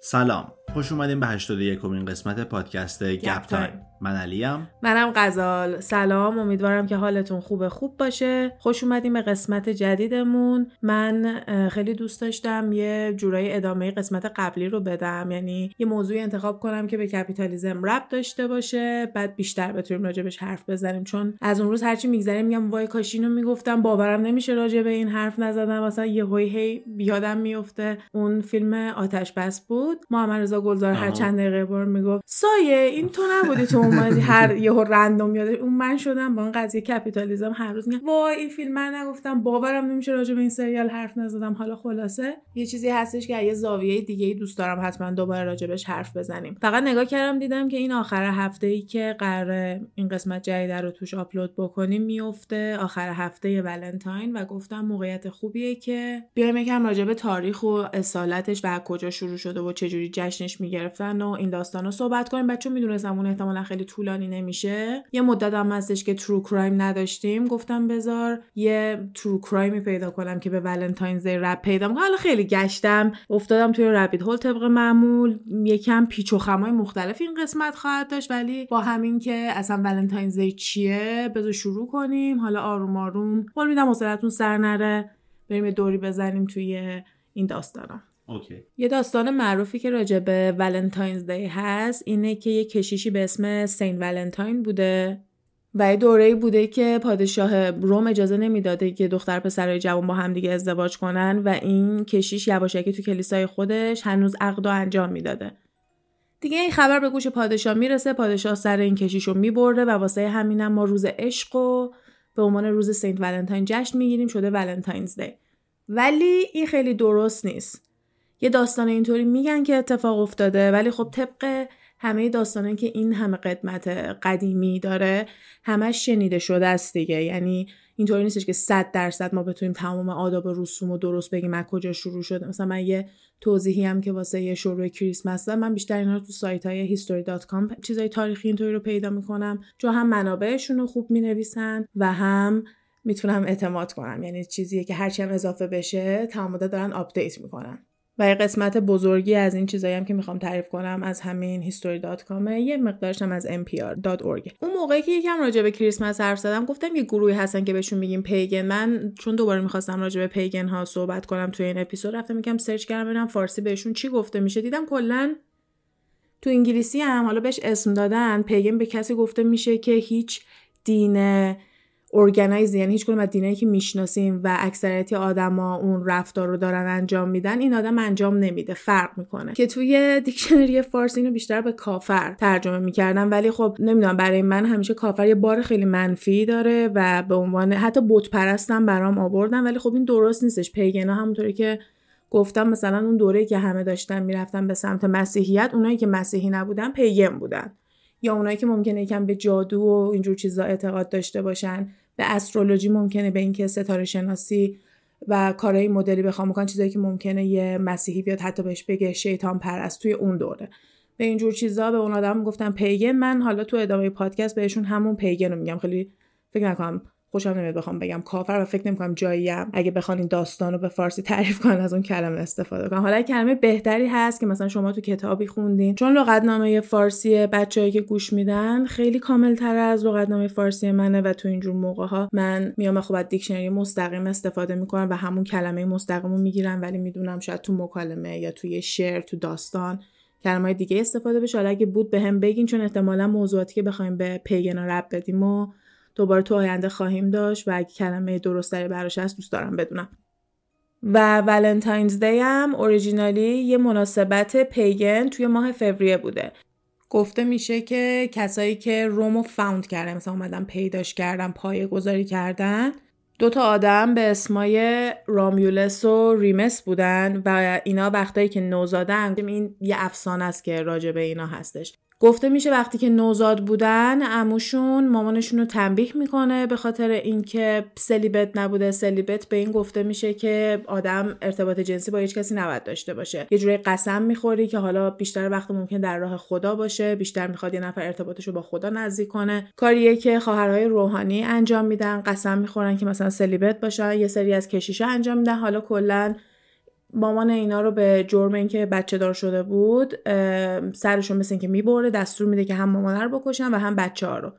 سلام. خوش اومدیم به 81 امین قسمت پادکست گپ تایم. من علیم. منم غزال. سلام امیدوارم که حالتون خوب خوب باشه. خوش اومدیم به قسمت جدیدمون. من خیلی دوست داشتم یه جورایی ادامه قسمت قبلی رو بدم. یعنی یه موضوعی انتخاب کنم که به کپیتالیزم رب داشته باشه. بعد بیشتر بتونیم راجبش حرف بزنیم. چون از اون روز هرچی میگذریم میگم وای کاش اینو می‌گفتم. باورم نمیشه راجع به این حرف نزدم. مثلا یه هی هی بیادم میفته اون فیلم آتش بس بود. محمد رضا گلزار هر چند دقیقه بار می‌گفت سایه این تو نبودی تو اومدی هر یهو random یاد اون من شدم با این قضیه کپیتالیزم هر روز میگم وای این فیلم من نگفتم باورم نمیشه راجع به این سریال حرف نزدم. حالا خلاصه. یه چیزی هستش که یه زاویه دیگه ای دوست دارم حتما دوباره راجبش حرف بزنیم. فقط نگاه کردم دیدم که این آخر هفته ای که قراره این قسمت جدید رو توش آپلود بکنیم میفته. آخر هفته ولنتاین و گفتم موقعیت خوبیه که بیایم یکم راجع به تاریخ و اصالتش و کجا شروع شده و چجوری جشنش می‌گرفتن و این داستان رو صحبت کنیم. بچه می‌دونستم اون احتمالا خیلی طولانی نمیشه. یه مدت هم هستش که true crime نداشتیم. گفتم بذار یه true crime ی پیدا کنم که به Valentine's Day ربط پیدا کنم حالا خیلی گشتم. افتادم توی rabbit hole طبق معمول. یکم پیچ و خمای مختلف این قسمت خواهد داشت. ولی با همین که اصلا Valentine's Day چیه؟ بذار شروع کنیم. حالا آروم آروم. قول میدم حوصلتون سر نره. بریم دوری بزنیم توی این داستانا. okay. یه داستان معروفی که راجع به Valentine's Day هست اینه که یه کشیشی به اسم Saint Valentine بوده و یه دوره بوده که پادشاه روم اجازه نمی‌داده که دختر پسرای جوان با هم دیگه ازدواج کنن و این کشیش یواشکی تو کلیسای خودش هنوز عقد و انجام می‌داده. دیگه این خبر به گوش پادشاه می‌رسه پادشاه سر این کشیش رو می‌بره و واسه همینم ما روز عشق و به عنوان روز سنت ولنتاین جشن می‌گیریم شده ولنتاینز دی ولی این خیلی درست نیست. یه داستان اینطوری میگن که اتفاق افتاده ولی خب طبق همه داستانه که این همه قدمت قدیمی داره همش شنیده شده است دیگه. یعنی اینطوری نیستش که 100 درصد ما بتونیم تمام آداب و رسوم و درست بگیم از کجا شروع شده. مثلا من یه توضیحی هم که واسه یه شروع کریسمس دارم. من بیشتر اینا رو تو سایت های history.com چیزای تاریخی اینطوری رو پیدا می‌کنم چون هم منابعشون رو خوب می‌نویسن و هم می‌تونم اعتماد کنم. یعنی چیزیه که هرچی هم اضافه بشه تمام دارن update می‌کنن. و یه قسمت بزرگی از این چیزایی هم که می‌خوام تعریف کنم از همین history.com یه مقدارش هم از npr.org اون موقعی که یکم راجع به کریسمس حرف زدم گفتم یه گروهی هستن که بهشون میگیم pagan من چون دوباره می‌خواستم راجع به pagan ها صحبت کنم توی این اپیزود رفتم میگم search کردم ببینم فارسی بهشون چی گفته میشه. دیدم کلا تو انگلیسی هم حالا بهش اسم دادن پیگن به کسی گفته میشه که هیچ دین ارگنایز یعنی هیچ کنون از دینایی که می‌شناسیم و اکثریت آدما اون رفتار رو دارن انجام میدن این آدم انجام نمیده. فرق می‌کنه. که توی دیکشنری فارسی اینو بیشتر به کافر ترجمه می‌کردم ولی خب نمی‌دونم برای من همیشه کافر یه بار خیلی منفی داره و به عنوان حتی بت پرستم برام آوردن. ولی خب این درست نیستش. پیگنا همونطوری که گفتم مثلا اون دوره که همه داشتن می‌رفتن به سمت مسیحیت اونایی که مسیحی نبودن پیگن بودن. یا اونایی که ممکنه یکم به جادو و اینجور چیزا اعتقاد داشته باشن. به استرولوژی ممکنه به اینکه ستاره شناسی و کارهای مدلی بخوام بکنن چیزایی که ممکنه یه مسیحی بیاد حتی بهش بگه شیطان پرست توی اون دوره. به اینجور چیزا به اون آدم گفتم پیگن. من حالا تو ادامه پادکست بهشون همون پیگن رو میگم. خیلی فکر نکنم خوشم نمیاد بخوام بگم کافر و فکر نمی‌کنم جاییم. اگه بخوان این داستان رو به فارسی تعریف کنن از اون کلمه استفاده کنن حالا کلمه بهتری هست که مثلا شما تو کتابی خوندین. چون لغتنامه فارسی بچههایی که گوش میدن خیلی کامل تر از لغتنامه فارسی منه و تو اینجور موقع ها من میام خب از دیکشنری مستقیم استفاده می‌کنم و همون کلمه مستقیم رو می‌گیرم ولی می‌دونم شاید تو مکالمه یا توی شعر تو داستان کلمه دیگه استفاده بشه. حالا اگه بود بهم بگین چون احتمالا موضوعاتی که بخوایم به pagan ا ربط بدیم رو دوباره تو آینده خواهیم داشت و اگه کلمه درست‌تری براش هست دوست دارم بدونم. و Valentine's Day هم originally یه مناسبت pagan توی ماه فوریه بوده. گفته میشه که کسایی که روم و found کردن مثلا اومدن پیداش کردن پایه گذاری کردن دو تا آدم به اسمای رامیولس و ریمس بودن و اینا وقتایی که نوزادن این یه افسانه است که راجع به اینا هستش. گفته میشه وقتی که نوزاد بودن اموشون مامانشون رو تنبیه می‌کنه به خاطر اینکه سلیبت نبوده. سلیبت به این گفته میشه که آدم ارتباط جنسی با هیچ کسی نباید داشته باشه. یه جوری قسم می‌خوری که حالا بیشتر وقت ممکن در راه خدا باشه. بیشتر می‌خواد یه نفر ارتباطش رو با خدا نزدیک کنه. کاریه که خواهرهای روحانی انجام میدن. قسم می‌خورن که مثلا سلیبت باشن. یه سری از کشیشا انجام میدن. حالا کلا مامان اینا رو به جرم اینکه بچه دار شده بود سرشون مثل اینکه می‌بره دستور میده که هم مامان رو بکشن و هم بچه ها رو.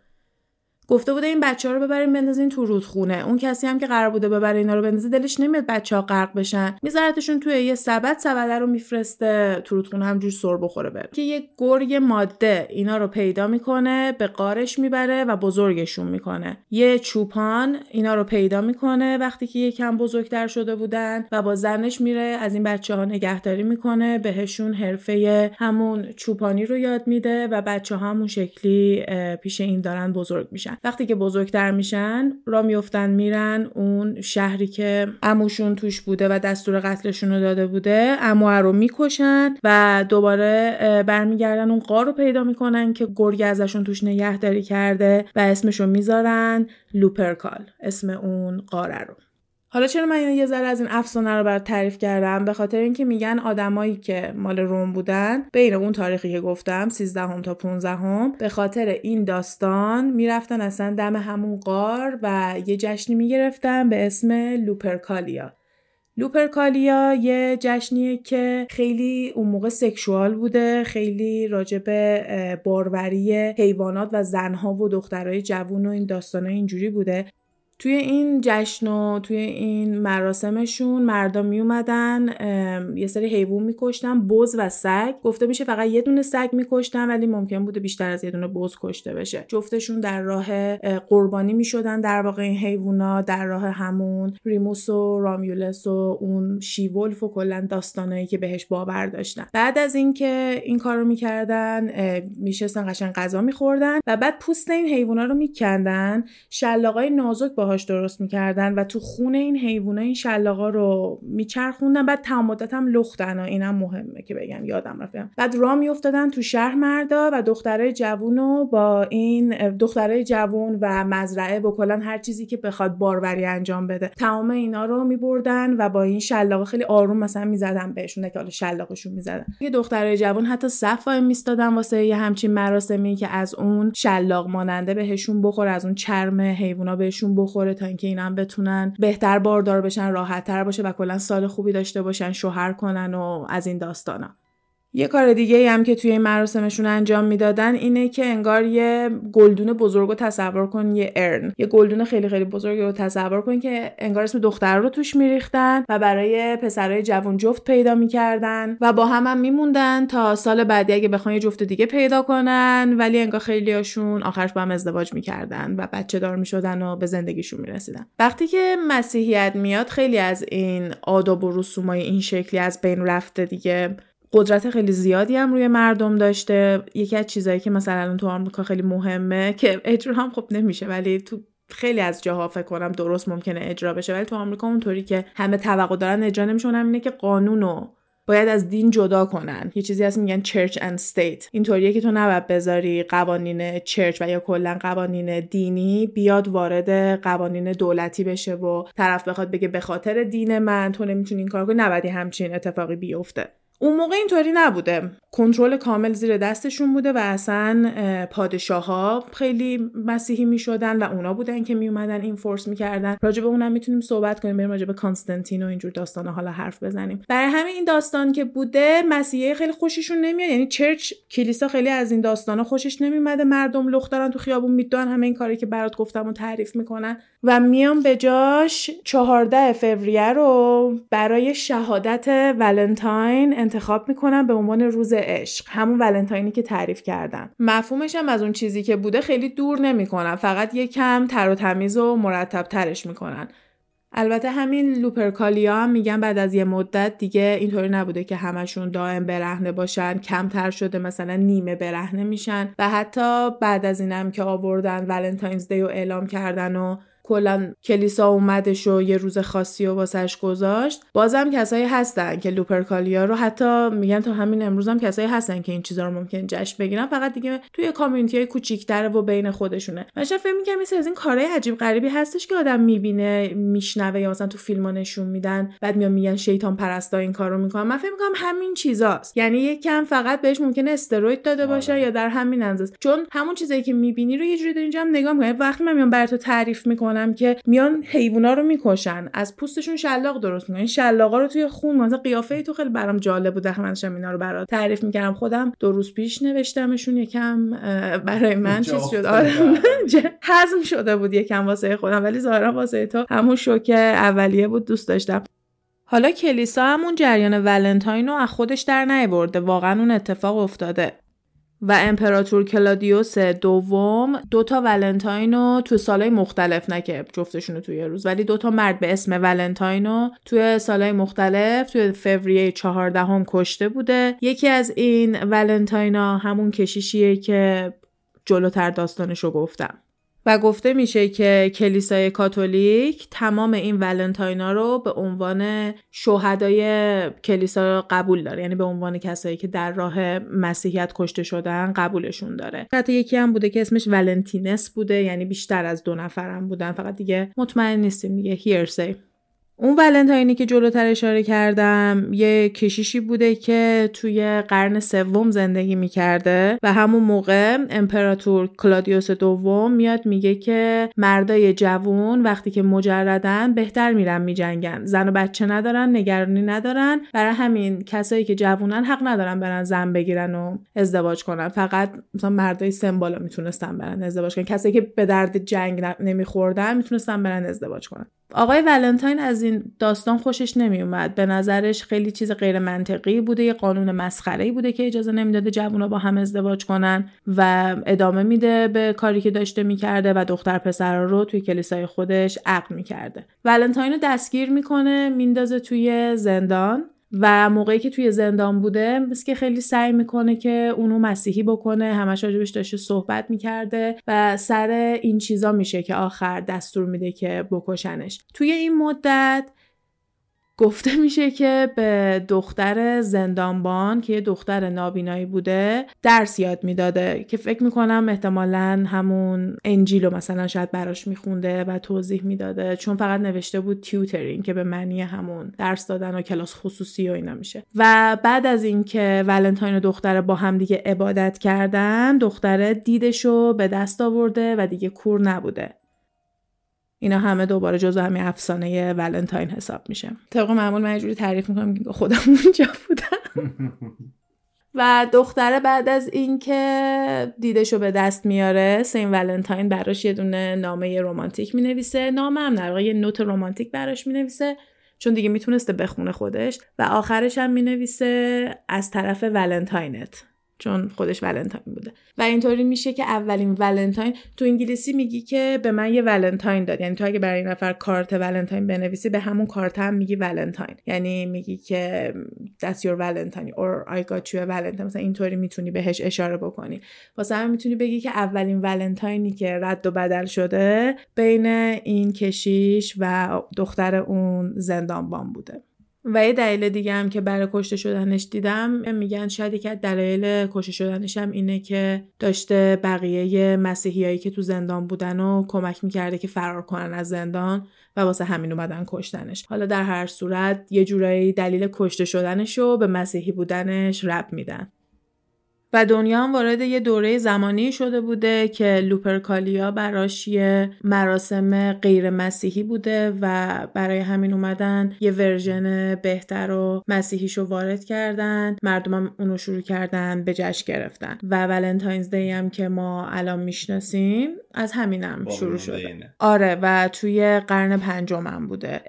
گفته بوده این بچه ها رو ببرین بندازین تو رودخونه. اون کسی هم که قرار بوده ببره اینا رو بندازه دلش نمیاد بچه ها غرق بشن. میذارتشون توی یه سبد سبد رو میفرسته تو رودخونه همجور سر بخوره بره. که یه گرگ ماده اینا رو پیدا می‌کنه به قارش می‌بره و بزرگشون می‌کنه. یه چوپان اینا رو پیدا می‌کنه وقتی که یکم بزرگتر شده بودن و با زنش میره از این بچه ها نگهداری می‌کنه بهشون حرفه همون چوپانی رو یاد میده و بچه ها همون شکلی پیش این دارن بزرگ میشن. وقتی که بزرگتر میشن را میفتن میرن اون شهری که اموشون توش بوده و دستور قتلشون رو داده بوده امو رو می‌کشن و دوباره برمیگردن اون قار رو پیدا می‌کنن که گرگ ازشون توش نگهداری کرده و اسمشو می‌ذارن لوپرکال اسم اون قاره رو. حالا چرا من یه ذره از این افسانه رو برات تعریف کردم؟ به خاطر اینکه میگن آدمایی که مال روم بودن بین اون تاریخی که گفتم 13 هم تا 15 هم به خاطر این داستان می‌رفتن اصلا دم همون قار و یه جشنی می‌گرفتن به اسم لوپرکالیا. لوپرکالیا یه جشنیه که خیلی اون موقع sexual بوده خیلی راجب باروری حیوانات و زنها و دخترای جوون و این داستانای اینجوری بوده. توی این جشن و توی این مراسمشون مردا می اومدن یه سری حیوان میکشتن بز و سگ. گفته میشه فقط یه دونه سگ میکشتن ولی ممکن بوده بیشتر از یه دونه بز کشته بشه. جفتشون در راه قربانی می‌شدن در واقع این حیوونا در راه همون ریموس و رامیولس و اون she-wolf و کلا داستانایی که بهش باور داشتن. بعد از اینکه این کارو می‌کردن میشستن قشنگ غذا میخوردن و بعد پوست این حیوونا رو میکندن. شلاقای نازک با باهاش درست می‌کردن و تو خونه این حیوونا این شلاقا رو میچرخوندن. بعد تمام مدت هم لختن اینم مهمه که بگم یادم رفتم بعد راه میافتادن تو شهر مردا و دختره جوون با این دختره جوون و مزرعه و کلا هر چیزی که بخواد باروری انجام بده. تمام اینا رو میبردن و با این شلاقه خیلی آروم مثلا می‌زدن بهشون که حالا شلاقشون می‌زدن. یه دختره جوون حتی صف میستادن واسه یه همچین مراسمی که از اون شلاق ماننده بهشون بخوره از اون چرم حیوونا بهشون بخوره تا اینکه اینا بتونن بهتر باردار بشن راحتتر باشه و کلا سال خوبی داشته باشن شوهر کنن و از این داستانا. یه کار دیگه هم که توی این مراسمشون انجام می‌دادن اینه که انگار یه گلدون بزرگ رو تصور کن یه ارن. یه گلدون خیلی خیلی بزرگ رو تصور کن که انگار اسم دختر رو توش میریختن و برای پسرای جوان جفت پیدا می‌کردن و با هم, هم میموندن تا سال بعدی اگه بخوان یه جفت دیگه پیدا کنن ولی انگار خیلیاشون آخرش با هم ازدواج می‌کردن و بچه دار می‌شدن و به زندگیشون می‌رسیدن. وقتی که مسیحیت میاد خیلی از این آداب و رسومای این شکلی از بین رفته دیگه. قدرت خیلی زیادی هم روی مردم داشته. یکی از چیزایی که مثلا تو آمریکا خیلی مهمه که اجرا هم خب نمیشه ولی تو خیلی از جاها فکر کنم درست ممکنه اجرا بشه. ولی تو آمریکا اونطوری که همه توقع دارن اجرا نمیشون اینه که قانونو باید از دین جدا کنن. یه چیزی هست میگن چرچ اند استیت اینطوریه که تو نباید بذاری قوانین چرچ و یا کلا قوانین دینی بیاد وارد قوانین دولتی بشه و طرف بخواد بگه به خاطر دین من تو نمی‌تونی این کار کنی. نباید همچین اتفاقی بیفته. اون موقع اینطوری نبوده. کنترل کامل زیر دستشون بوده و اصلا پادشاه ها خیلی مسیحی می شدن و اونا بودن که می اومدن این فورس می‌کردن. راجع به اونم می‌تونیم صحبت کنیم بریم راجع به کانستانتین و اینجور داستان حالا حرف بزنیم. برای همین این داستان که بوده مسیحی خیلی خوششون نمیاد. یعنی چرچ کلیسا خیلی از این داستانا خوشش نمیمده مردم لخت دارن تو خیابون می‌دونن همه این کاری که برات گفتم و تعریف می‌کنن. و میان به جاش 14 فوریه رو برای شهادت ولنتاین انتخاب می‌کنن به عنوان روز عشق همون ولنتاینی که تعریف کردم. مفهومش هم از اون چیزی که بوده خیلی دور نمی‌کنن فقط یه کم تر و تمیز و مرتب ترش می‌کنن. البته همین لوپرکالیا هم میگن بعد از یه مدت دیگه اینطوری نبوده که همشون دائم برهنه باشن کمتر شده مثلا نیمه برهنه میشن. و حتی بعد از اینم که آوردن Valentine's Day و اعلام کردن و کلا کلیسا اومدش و یه روز خاصی و واسش گذاشت. بازم کسایی هستن که لوپرکالیا رو حتی میگن تا همین امروز هم کسایی هستن که این چیزا رو ممکن جشن بگیرن فقط دیگه توی community های کوچیک‌تره و بین خودشونه. من فکر می‌کنم این از این کارهای عجیب غریبی هستش که آدم می‌بینه میشنوه یا مثلا تو فیلم نشون میدن بعد میان میگن شیطان پرستا این کارو می‌کنن من فکر می‌کنم همین چیزاست. یعنی یک کم فقط بهش ممکنه steroid داده باشه آره. یا در همین اندازه. چون همون چیزایی که می‌بینی رو یه جوری اینجا هم نگاه می‌کنی. وقتی من میام براتو تعریف می‌کنم می‌کنم که میان حیوونا رو می‌کشن. از پوستشون شلاق درست می‌کنن. شلاقا رو توی خون مثلا قیافه تو خیلی برام جالب بوده. من اینا رو برات تعریف می‌کردم. خودم دو روز پیش نوشتمشون. یکم برای من چیز شد. آره هضم شده بود یکم واسه خودم. ولی ظاهرا واسه تو همون شوک اولیه بود. دوست داشتم. حالا کلیسا همون جریان ولنتاین رو از خودش در نیورده واقعا اون اتفاق افتاده. و امپراتور کلادیوس دوم دو تا ولنتاین رو تو سالهای مختلف نه که جفتشون رو توی روز ولی دو تا مرد به اسم ولنتاین رو توی سالهای مختلف توی فوریه چهاردهم کشته بوده. یکی از این ولنتاین ها همون کشیشیه که جلوتر داستانش رو گفتم. و گفته میشه که کلیسای کاتولیک تمام این ولنتاینا رو به عنوان شهدای کلیسا قبول داره. یعنی به عنوان کسایی که در راه مسیحیت کشته شدن قبولشون داره. حتی یکی هم بوده که اسمش ولنتینس بوده یعنی بیشتر از دو نفرم بودن. فقط دیگه مطمئن نیستیم دیگه hearsay اون ولنتاینی که جلوتر اشاره کردم یه کشیشی بوده که توی قرن سوم زندگی می‌کرده و همون موقع امپراتور کلادیوس دوم میاد میگه که مردای جوون وقتی که مجردن بهتر میرن میجنگن. زن و بچه ندارن نگرانی ندارن. برای همین کسایی که جوونن حق ندارن برن زن بگیرن و ازدواج کنن. فقط مثلا مردای سمبالا می‌تونستن برن ازدواج کنن. کسایی که به درد جنگ نمیخوردن می‌تونستن برن ازدواج کنن. آقای ولنتاین از این داستان خوشش نمیومد به نظرش خیلی چیز غیر منطقی بوده یه قانون مسخره بوده که اجازه نمی‌داده جوونا با هم ازدواج کنن و ادامه میده به کاری که داشته می‌کرده و دختر پسر رو توی کلیسای خودش عقل می‌کرده. ولنتاین رو دستگیر می‌کنه میندازه توی زندان. و موقعی که توی زندان بوده مثل که خیلی سعی می‌کنه که اونو مسیحی بکنه همش راجبش داشته صحبت می‌کرده و سر این چیزا میشه که آخر دستور میده که بکشنش. توی این مدت گفته میشه که به دختر زندانبان که یه دختر نابینایی بوده درس یاد می‌داده که فکر می‌کنم احتمالا همون انجیل رو مثلا شاید براش میخونده و توضیح می‌داده. چون فقط نوشته بود تیوترینگ که به معنی همون درس دادن و کلاس خصوصی و اینا میشه. و بعد از اینکه ولنتاین و دختر با هم دیگه عبادت کردن دختره دیدشو به دست آورده و دیگه کور نبوده. اینا همه دوباره جزو همین افسانه ولنتاین حساب میشه. طبق معمول من جوری تعریف می‌کنم که خودم اونجا بودم. و دختره بعد از اینکه دیدشو به دست میاره Saint Valentine براش یه دونه نامه رمانتیک می‌نویسه. نامه هم در یه note رمانتیک براش می‌نویسه چون دیگه می‌تونسته بخونه خودش. و آخرش هم می‌نویسه از طرف ولنتاینت. چون خودش ولنتاین بوده. و اینطوری میشه که اولین ولنتاین تو انگلیسی میگی که به من یه ولنتاین داد. یعنی تو اگه برای این نفر کارت ولنتاین بنویسی به همون کارت هم میگی ولنتاین. یعنی میگی که that's your valentine or I got you a valentine مثلا اینطوری می‌تونی بهش اشاره بکنی. واسه هم می‌تونی بگی که اولین ولنتاینی که رد و بدل شده بین این کشیش و دختر اون زندانبان بوده. و یه دلیل دیگه هم که برای کشته شدنش دیدم میگن شاید یکی از دلایل کشته شدنش هم اینه که داشته بقیه مسیحیایی که تو زندان بودن و کمک می‌کرده که فرار کنن از زندان و واسه همین اومدن کشتنش. حالا در هر صورت یه جورایی دلیل کشته شدنش رو به مسیحی بودنش ربط میدن. و دنیا هم وارد یه دوره زمانی شده بوده که لوپرکالیا براش یه مراسم غیر مسیحی بوده و برای همین اومدن یه ورژن بهتر و مسیحیشو وارد کردن. مردم هم اونو شروع کردن به جشن گرفتن. و Valentine's Day هم که ما الان می‌شناسیم از همینم شروع شده. آره و توی قرن پنجمم بوده.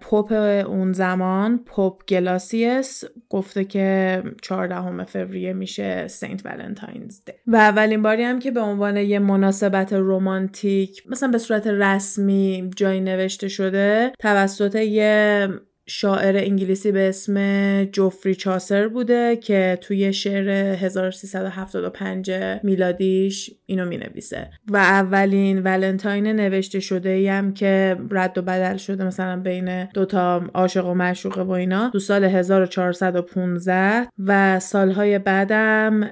Pope اون زمان Pope گلاسیوس گفته که 14 فوریه میشه Saint Valentine's Day. و اولین باری هم که به عنوان یه مناسبت رومانتیک مثلا به صورت رسمی جایی نوشته شده توسط یه شاعر انگلیسی به اسم جوفری چاسر بوده که توی شعر 1375 میلادیش اینو می نویسه و اولین ولنتاین نوشته شده هم که رد و بدل شده مثلا بین دوتا عاشق و معشوقه و اینا تو سال 1415 و سالهای بعدم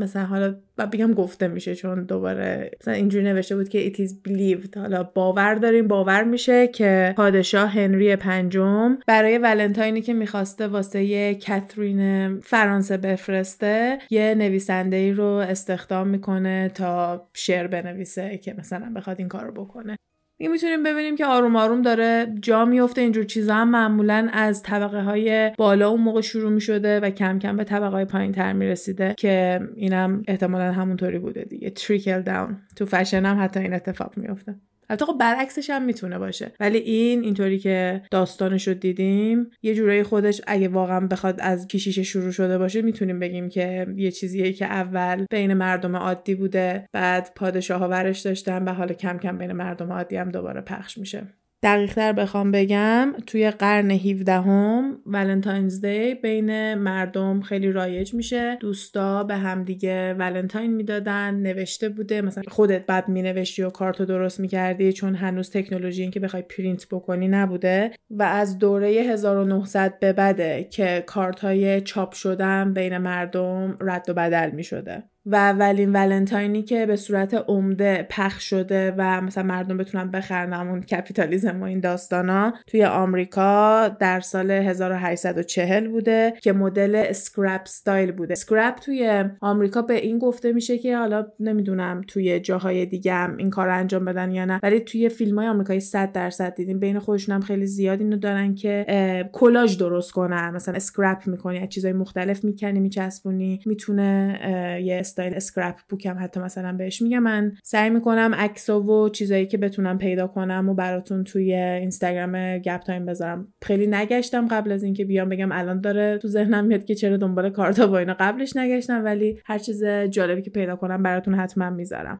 مثلا حالا بگم گفته میشه چون دوباره مثلا اینجوری نوشته بود که it is believed. حالا باور داریم باور میشه که پادشاه هنری پنجم برای ولنتاینی که می‌خواسته واسه کاترین فرانسه بفرسته یه نویسنده ای رو استخدام می‌کنه تا شعر بنویسه که مثلا بخواد این کارو بکنه. این می‌تونیم ببینیم که آروم آروم داره جا میفته اینجور چیزا هم معمولا از طبقه های بالا اون موقع شروع می‌شده و کم کم به طبقه های پایین تر می‌رسیده که اینم احتمالا همونطوری بوده دیگه. تریکل داون تو فشن هم حتی این اتفاق میفته البته خب برعکسش هم می‌تونه باشه. ولی این اینطوری که داستانش رو دیدیم یه جورایی خودش اگه واقعا بخواد از کشیش شروع شده باشه می‌تونیم بگیم که یه چیزیه که اول بین مردم عادی بوده بعد پادشاه ها ورش داشتن و حالا کم کم بین مردم عادی هم دوباره پخش میشه. دقیق تر بخوام بگم توی قرن 17 هم Valentine's Day بین مردم خیلی رایج میشه. دوستا به همدیگه ولنتاین می‌دادن نوشته بوده. مثلا خودت بعد مینوشتی و کارتو درست می‌کردی چون هنوز تکنولوژی این که بخوای پرینت بکنی نبوده. و از دوره 1900 به بعده که کارت های چاپ شدن بین مردم رد و بدل می‌شده. و اولین ولنتاینی که به صورت عمده پخش شده و مثلا مردم بتونن بخرن همون کپیتالیزم و این داستانا توی آمریکا در سال 1840 بوده که مدل scrap style بوده. scrap توی آمریکا به این گفته میشه که حالا نمی‌دونم توی جاهای دیگه هم این کار انجام بدن یا نه ولی توی فیلم های آمریکایی 100 درصد دیدیم. بین خودشون هم خیلی زیاد اینو دارن که کلاژ درست کنن. مثلا scrap می‌کنی از چیزای مختلف می‌کنی میچسبونی می‌تونه یه استایل scrapbook هم حتی مثلا بهش میگن. من سعی می‌کنم عکس و چیزایی که بتونم پیدا کنم و براتون توی اینستاگرام گپ تایم بذارم. خیلی نگشتم قبل از اینکه بیام بگم الان داره تو ذهنم میاد که چرا دنبال کارتا با اینا. قبلش نگشتم ولی هر چیز جالبی که پیدا کنم براتون حتما می‌ذارم.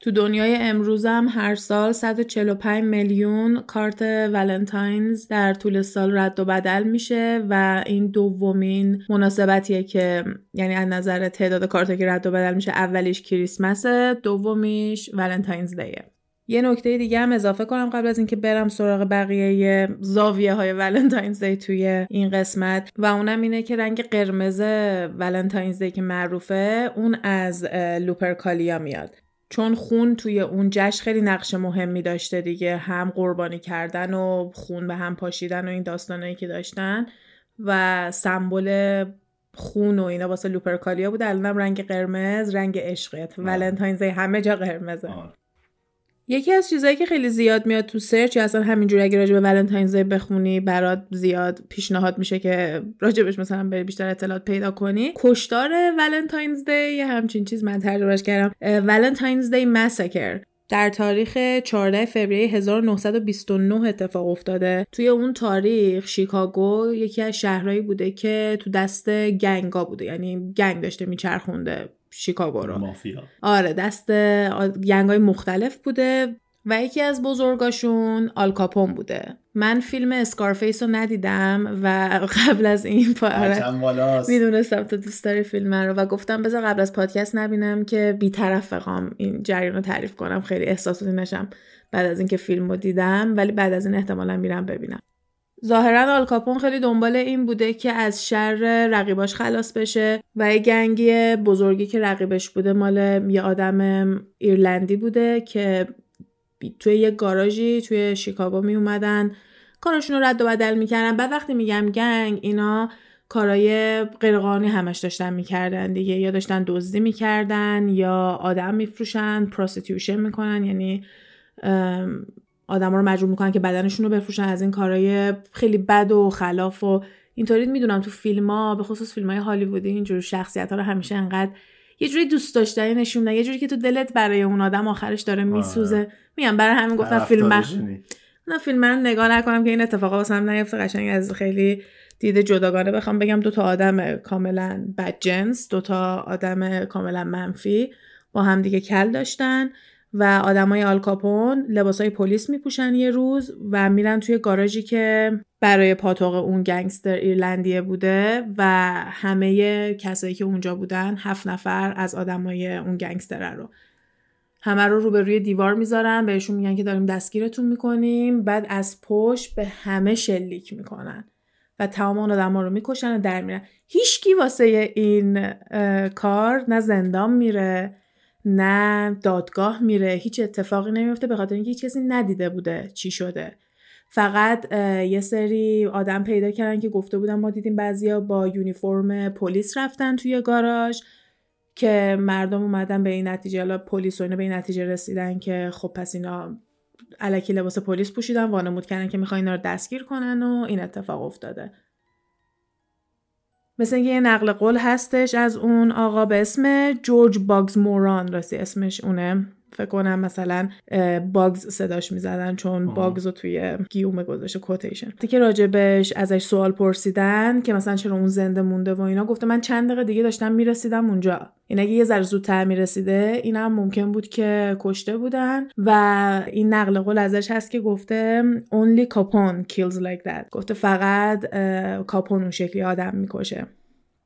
تو دنیای امروزم هر سال 145 میلیون کارت Valentine's در طول سال رد و بدل میشه و این دومین مناسبتیه که یعنی از نظر تعداد کارت که رد و بدل میشه اولیش کریسمس دومیش Valentine's Day ه. یه نکته دیگه هم اضافه کنم قبل از اینکه برم سراغ بقیه زاویه های Valentine's Day توی این قسمت و اونم اینه که رنگ قرمز Valentine's Day که معروفه اون از لوپرکالیا میاد. چون خون توی اون جشن خیلی نقش مهمی داشته دیگه هم قربانی کردن و خون به هم پاشیدن و این داستانایی که داشتن و سمبل خون و اینا واسه لوپرکالیا بود. الانم رنگ قرمز رنگ عشقه Valentine's همه جا قرمزه. یکی از چیزایی که خیلی زیاد میاد تو سرچ یا اصلا همینجوری اگه راجع به Valentine's بخونی برات زیاد پیشنهاد میشه که راجبش مثلا بری بیشتر اطلاعات پیدا کنی. کشتار Valentine's Day یه همچین چیز من ترجمهش کردم. Valentine's Day Massacre در تاریخ 14 فوریه 1929 اتفاق افتاده. توی اون تاریخ شیکاگو یکی از شهرهایی بوده که تو دست gang ا بوده یعنی gang داشته میچرخونده. شیکاگو رو مافیا. آره دست gang ای مختلف بوده و یکی از بزرگاشون آلکاپون بوده. من فیلم اسکارفیس رو ندیدم و قبل از این آره می‌دونستم تو دوست داری فیلم رو و گفتم بذار قبل از پادکست نبینم که بیطرف بخوام این جریان رو تعریف کنم. خیلی احساساتی نشم بعد از اینکه فیلم رو دیدم ولی بعد از این احتمالا میرم ببینم. ظاهرا آلکاپون خیلی دنبال این بوده که از شر رقیباش خلاص بشه و یه gang ی بزرگی که رقیبش بوده مال یه آدم ایرلندی بوده که توی یه گاراژی توی شیکاگو می اومدن. کاراشون رو رد و بدل می‌کردن. بعد وقتی میگم گنگ اینا کارای غیرقانونی همش داشتن می‌کردن دیگه. یا داشتن دزدی می‌کردن یا آدم میفروشن پروستیوشن می‌کنن. یعنی آدم رو مجبور می‌کنن که بدنشون رو بفروشن از این کارهای خیلی بد و خلاف و اینطوری. می‌دونم تو فیلم ها به خصوص فیلم های هالیوودی اینجور شخصیت ها رو همیشه انقدر یه جوری دوست داشتنی نشون یه جوری که تو دلت برای اون آدم آخرش داره آره. میسوزه. میگم برای همین گفتم فیلم من فیلم رو نگاه نکنم که این اتفاقا واسه هم نیفته قشنگ. از خیلی دید جداگانه بخوام بگم دو تا آدم کاملا بد جنس دو تا آدم کاملا منفی با هم دیگه کل داشتن. و آدمای آلکاپون لباسای پلیس میپوشن یه روز و میرن توی گاراژی که برای پاتوق اون گنگستر ایرلندیه بوده و همه کسایی که اونجا بودن هفت نفر از آدمای اون گنگستر رو. همه رو روبروی دیوار می‌ذارن بهشون میگن که داریم دستگیرتون می‌کنیم بعد از پشت به همه شلیک می‌کنن و تمام اون آدم رو می‌کشن و در میرن. هیچکی واسه این کار نه زندان میره نه دادگاه میره. هیچ اتفاقی نمیفته به خاطر اینکه هیچ کسی ندیده بوده چی شده. فقط یه سری آدم پیدا کردن که گفته بودن ما دیدیم بعضیا با یونیفرم پلیس رفتن توی گاراژ که مردم اومدن به این نتیجه. حالا پلیس و اینا به این نتیجه رسیدن که خب پس اینا علکی لباس پلیس پوشیدن وانمود کردن که می‌خوان اینا رو دستگیر کنن و این اتفاق افتاده. مثل اینکه یه نقل قول هستش از اون آقا به اسم جورج باگز موران راستی اسمش اونه. فکر کنم مثلا باگز صداش می‌زدن چون باگز رو توی گیومه گذاشته کوتیشن. که راجبش ازش سوال پرسیدن که مثلا چرا اون زنده مونده و اینا. گفته من چند دقیقه دیگه داشتم می‌رسیدم اونجا. این اگه یه ذره زودتر می‌رسیده این هم ممکن بود که کشته بودن و این نقل قول ازش هست که گفته only کاپون kills like that. گفته فقط کاپون اون شکلی آدم می‌کشه.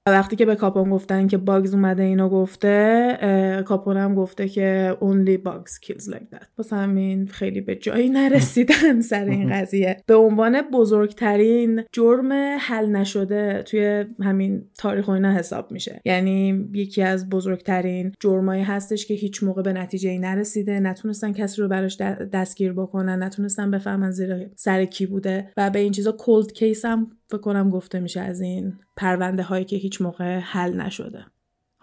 وقتی که به کاپون گفتن که باگز اومده اینو گفته کاپون هم گفته که only bugs kills like that. پس همین خیلی به جایی نرسیدن سر این قضیه. به عنوان بزرگترین جرم حل نشده توی همین تاریخ اینا حساب میشه. یعنی یکی از بزرگترین جرمایی هستش که هیچ موقع به نتیجه ای نرسیده. نتونستن کسی رو براش دستگیر بکنن نتونستن بفهمن زیر سر کی بوده و به این چیزا کولد کیس هم فکر کنم گفته میشه از این پرونده هایی که هیچ موقع حل نشده.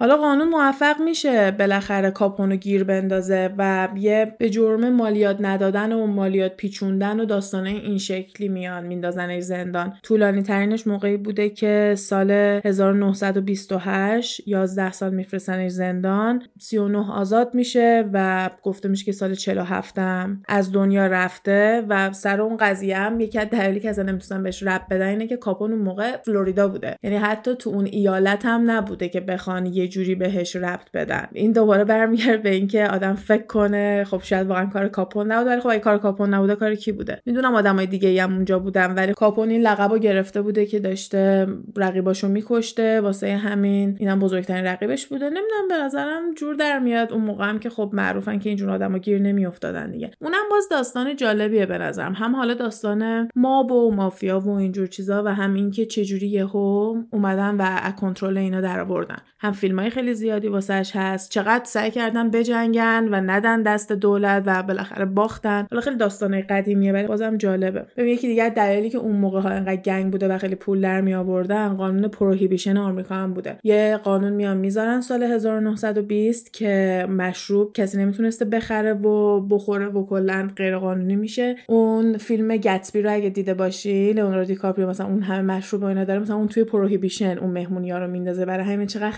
حالا قانون موفق میشه بالاخره کاپونو گیر بندازه و یه به جرم مالیات ندادن و مالیات پیچوندن و داستانه این شکلی میان میندازن زندان. طولانی ترینش موقعی بوده که سال 1928 11 سال میفرستن زندان. 39 آزاد میشه و گفته میشه که سال 47 هم از دنیا رفته و سر اون قضیه هم یکی از دلایلی که اصلا نمی‌تونن بهش رب بدن اینه که کاپون اون موقع فلوریدا بوده. یعنی حتی تو اون ایالت هم نبوده که بخوان یه جوری بهش ربط بدن این دوباره برمیگرد به اینکه آدم فکر کنه خب شاید واقعا کار کاپون نبوده ولی خب کار کاپون نبوده کار کی بوده؟ می‌دونم آدمای دیگه هم اونجا بودن ولی کاپون این لقبو گرفته بوده که داشته رقیباشو میکشته واسه همین. اینم بزرگترین رقیبش بوده. نمی‌دونم به نظرم جور در میاد. اون موقع هم که خب معروفن که اینجور آدما گیر نمیافتادن دیگه. اونم باز داستان جالبیه به نظرم. هم حالا داستان ماب و مافیا و اینجور چیزا و هم اینکه چجوری یهو اومدن و کنترل اینا در آوردن هم فیلم خیلی زیادی واسش هست. چقدر سعی کردن بجنگن و ندن دست دولت و بالاخره باختن. حالا خیلی داستانه قدیمیه ولی بازم جالبه. ببین یکی دیگه دلیلی که اون موقع ها انقدر gang بوده و خیلی پول در می آوردن قانون Prohibition آمریکا هم بوده. یه قانون میان می‌ذارن سال 1920 که مشروب کسی نمی‌تونسته بخره و بخوره و کلا غیر قانونی میشه. اون فیلم گتسبی رو اگه دیده باشی لئوناردو دیکاپریو مثلا اون همه مشروب و اینا داره مثلا اون توی Prohibition اون مهمونی ها رو میندازه. برای همین چقدر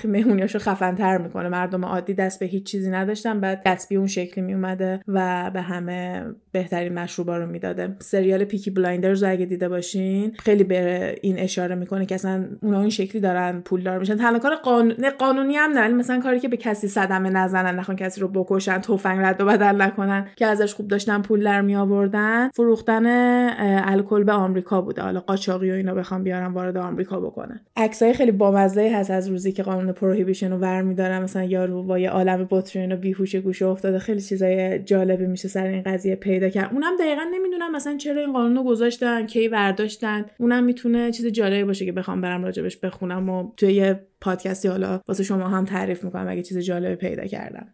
مهمونیاشو خفنتر می‌کنه. مردم عادی دست به هیچ چیزی نداشتن بعد گتسبی اون شکلی میومده و به همه بهترین مشروبا رو می‌داده. سریال پیکی بلایندرز رو اگه دیده باشین خیلی به این اشاره می‌کنه که اصلا اونا این شکلی دارن پولدار میشن. تنها کار قانون... قانونی هم نه مثلا کاری که به کسی صدمه نزنن نخوان کسی رو بکشن تفنگ رد و بدل نکنن که ازش خوب داشتن پول در می آوردن فروختن الکل به آمریکا بوده. حالا قاچاقی و اینا بخوام بیارن وارد آمریکا بکنن. عکسای خیلی بامزه هست از روزی که قانون پروهیبیشن رو ور مثلا یارو با یه عالم بطری و بیهوش گوشه افتاده خیلی چیزای جالبی میشه سر این قضیه پیدا کرد. اونم دقیقا نمی‌دونم مثلا چرا این قانون گذاشتن کی برداشتن. اونم می‌تونه چیز جالبی باشه که بخوام برم راجبش بخونم و توی یه پادکستی حالا واسه شما هم تعریف می‌کنم اگه چیز جالبی پیدا کردم.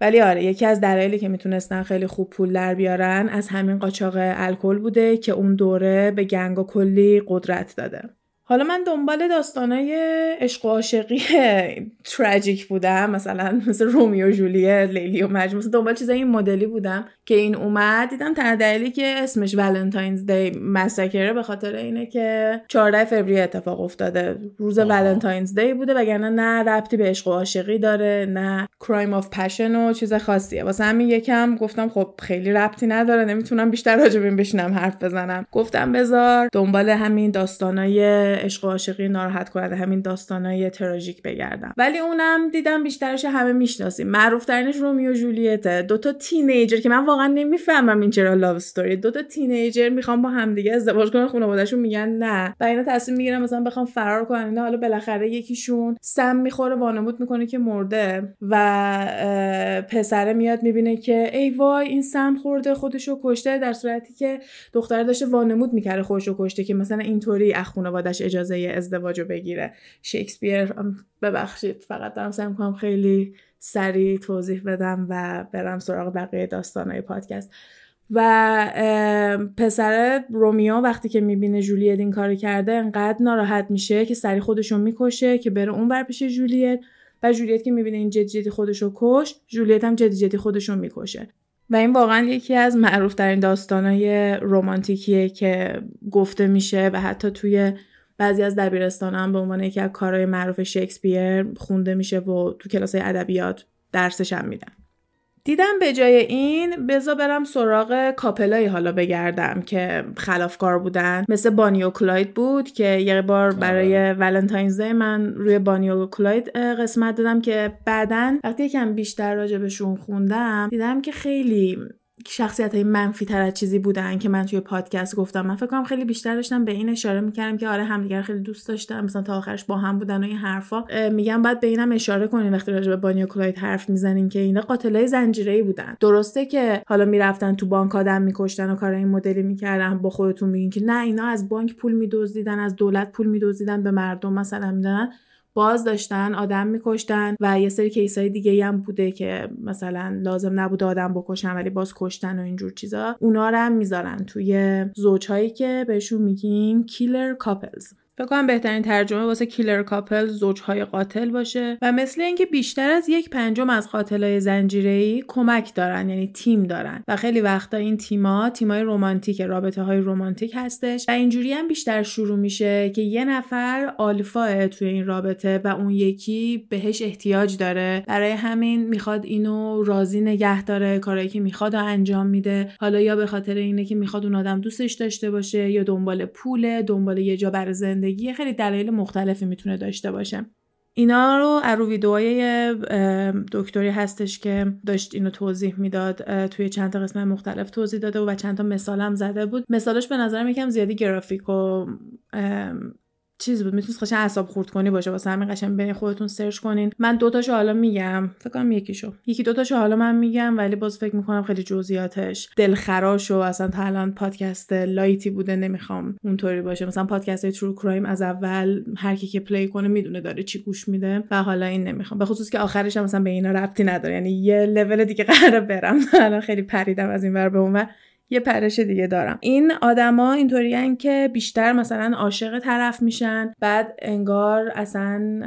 ولی آره یکی از دلایلی که می‌تونستن خیلی خوب پول در بیارن از همین قاچاق الکل بوده که اون دوره به گنگ و کلی قدرت داده. حالا من دنبال داستانای عشق و عاشقی تراژیک بودم. مثلا مثل رومیو و جولیت لیلی و مثلا دنبال چیزای این مدلی بودم که این اومد. دیدم تنها دلیلی که اسمش Valentine's Day Massacre ه به خاطر اینه که 14 فوریه اتفاق افتاده. روز Valentine's Day بوده وگرنه نه ربطی به عشق و عاشقی داره نه crime of passion و چیز خاصیه. واسه همین یکم گفتم خب خیلی ربطی نداره نمی‌تونم بیشتر راجع به بشینم حرف بزنم. گفتم بذار دنبال همین داستانای عشق و عاشقی ناراحت کننده همین داستانای تراژیک بگردم. ولی اونم دیدم بیشترش همه می‌شناسیم. معروف ترینش رومیو و جولیته. دوتا teenager که من واقعا نمی‌فهمم این چرا love استوری دوتا تینیجر می‌خوام با همدیگه ازدواج کنن خانوادهشون میگن نه. و اینا تصمیم می‌گیرن مثلا بخوام فرار کنن. اینا حالا بالاخره یکیشون سم می‌خوره وانمود می‌کنه که مرده و پسره میاد می‌بینه که ای وای این سم خورده خودشو کشته در صورتی که دختر داشته وانمود می‌کرده خودشو کشته که مثلا اینطوری از اجازه ازدواج رو بگیره. شکسپیر ببخشید فقط دارم سعی می‌کنم خیلی سریع توضیح بدم و برم سراغ بقیه داستانهای پادکست. و پسر رومیو وقتی که می‌بینه جولیت این کار کرده انقدر ناراحت میشه که سری خودشو می‌کشه که بره اون ور پیش جولیت و جولیت که می‌بینه این جدی جدی خودشو کش جولیت هم جدی جدی خودشو می‌کشه. و این واقعا یکی از معروف ترین داستانهای رومانتیکیه که گفته میشه و حتی توی بعضی از دبیرستان هم به عنوان یکی از کارهای معروف شکسپیر خونده میشه و تو کلاس ادبیات درسش هم میدن دیدم به جای این بزا برم سراغ couple ایی حالا بگردم که خلافکار بودن مثل بانی و کلاید بود که یه بار آره. برای ولنتاینز من روی بانی و کلاید قسمت دادم که بعدا وقتی یکم بیشتر راجبشون خوندم دیدم که خیلی شخصیت های منفی تر از چیزی بودن که من توی پادکست گفتم. من فکر خیلی بیشتر داشتم به این اشاره می‌کردم که آره همدیگر خیلی دوست داشتن. مثلا تا آخرش با هم بودن و این حرفا. میگم بعد به اینم اشاره کنین وقتی راجع به بانی و کلاید حرف می‌زنین که اینا قاتلای زنجیره‌ای بودن. درسته که حالا می‌رفتن تو بانک آدم میکشتن و کارای این مدلی می‌کردن با خودتون میگین که نه اینا از بانک پول میدزدیدن از دولت پول میدزدیدن به مردم مثلا میدن باز داشتن آدم میکشتن و یه سری case ای دیگه هم بوده که مثلا لازم نبوده آدم بکشن ولی باز کشتن و اینجور چیزا. اونا رو هم می‌ذارن توی زوجهایی که بهشون میگیم killer couples فکر کنم بهترین ترجمه واسه کیلر کاپل زوجهای قاتل باشه و مثل اینکه بیشتر از یک پنجم از قاتلای زنجیره‌ای کمک دارن یعنی تیم دارن. و خیلی وقتا این تیما تیمای رمانتیک رابطه های رمانتیک هستش و اینجوری هم بیشتر شروع میشه که یه نفر آلفا توی این رابطه و اون یکی بهش احتیاج داره. برای همین می‌خواد اینو راضی نگه داره کارایی که می‌خواد انجام میده. حالا یا به خاطر اینه که می‌خواد اون آدم دوستش داشته باشه یا دنبال پوله دنبال یه جا برای زندگی خیلی دلایل مختلفی می‌تونه داشته باشه. اینا رو رو ویدئوهای دکتری هستش که داشت اینو توضیح می‌داد توی چند تا قسمت مختلف توضیح داده و چند تا مثالم زده بود. مثالش به نظرم یکم زیادی graphic و چیز بود می‌تونست قشنگ اعصاب خورد کنی باشه واسه همین قشنگ بین خودتون search کنین. من دو تاشو حالا میگم. فکر کنم یکیشو. یکی دو تاشو حالا من میگم ولی باز فکر می‌کنم خیلی جزئیاتش دلخراش و اصلا تا الان پادکست light ی بوده نمی‌خوام اونطوری باشه. مثلا پادکست های true crime از اول هر کی که play کنه می‌دونه داره چی گوش میده و حالا این نمی‌خوام. به خصوص که آخرش هم مثلا به اینا ربطی نداره. یعنی یه لول دیگه قراره برم. الان خیلی پریدم از این ور به اون یه پرش دیگه دارم. این آدما اینطوریان که بیشتر مثلا عاشق طرف میشن بعد انگار اصلا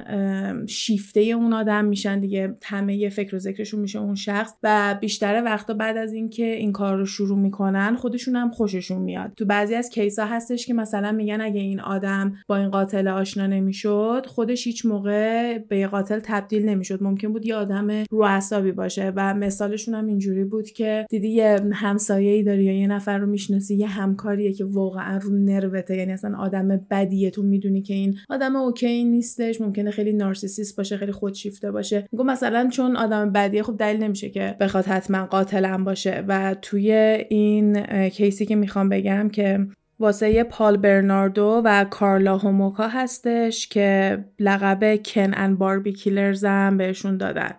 شیفته اون آدم میشن دیگه همه فکر و ذکرشون میشه اون شخص و بیشتر وقتا بعد از اینکه این کار رو شروع می‌کنن خودشون هم خوششون میاد. تو بعضی از کیسا هستش که مثلا میگن اگه این آدم با این قاتل آشنا نمی‌شد خودش هیچ موقع به قاتل تبدیل نمی‌شد. ممکن بود یه آدم رو باشه و مثالشون هم اینجوری بود که دیدی یه همسایه‌ای داری یا یه نفر رو می‌شناسی یه همکاریه که واقعا رو نروته. یعنی اصلا آدم بدیه. تو می‌دونی که این آدم اوکی نیستش. ممکنه خیلی نارسیسیست باشه خیلی خودشیفته باشه. میگم مثلا چون آدم بدیه خب دلیل نمیشه که بخواد حتما قاتلم باشه. و توی این کیسی که می‌خوام بگم که واسه پال برناردو و کارلا هوموکا هستش که لقب کن ان باربی کیلرز هم بهشون دادن.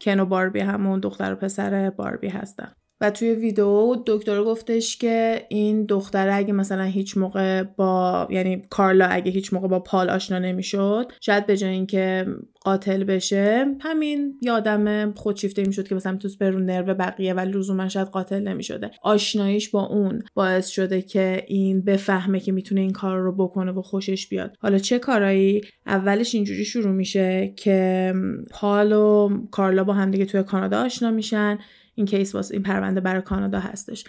کن و باربی همون دختر و پسر باربی هستن. و توی ویدیو دکتر گفتش که این دختر اگه مثلا هیچ موقع با یعنی کارلا اگه هیچ موقع با پال آشنا نمی‌شد شاید به جای اینکه قاتل بشه همین یادم خودشیفته می‌شد که مثلا توس به رو نرو بقیه ولی لزوما شاید قاتل نمی‌شده. آشناییش با اون باعث شده که این بفهمه که می‌تونه این کار رو بکنه و خوشش بیاد. حالا چه کارایی؟ اولش اینجوری شروع میشه که پال و کارلا با هم دیگه توی کانادا آشنا میشن. این کیس واسه این پرونده برای کانادا هستش.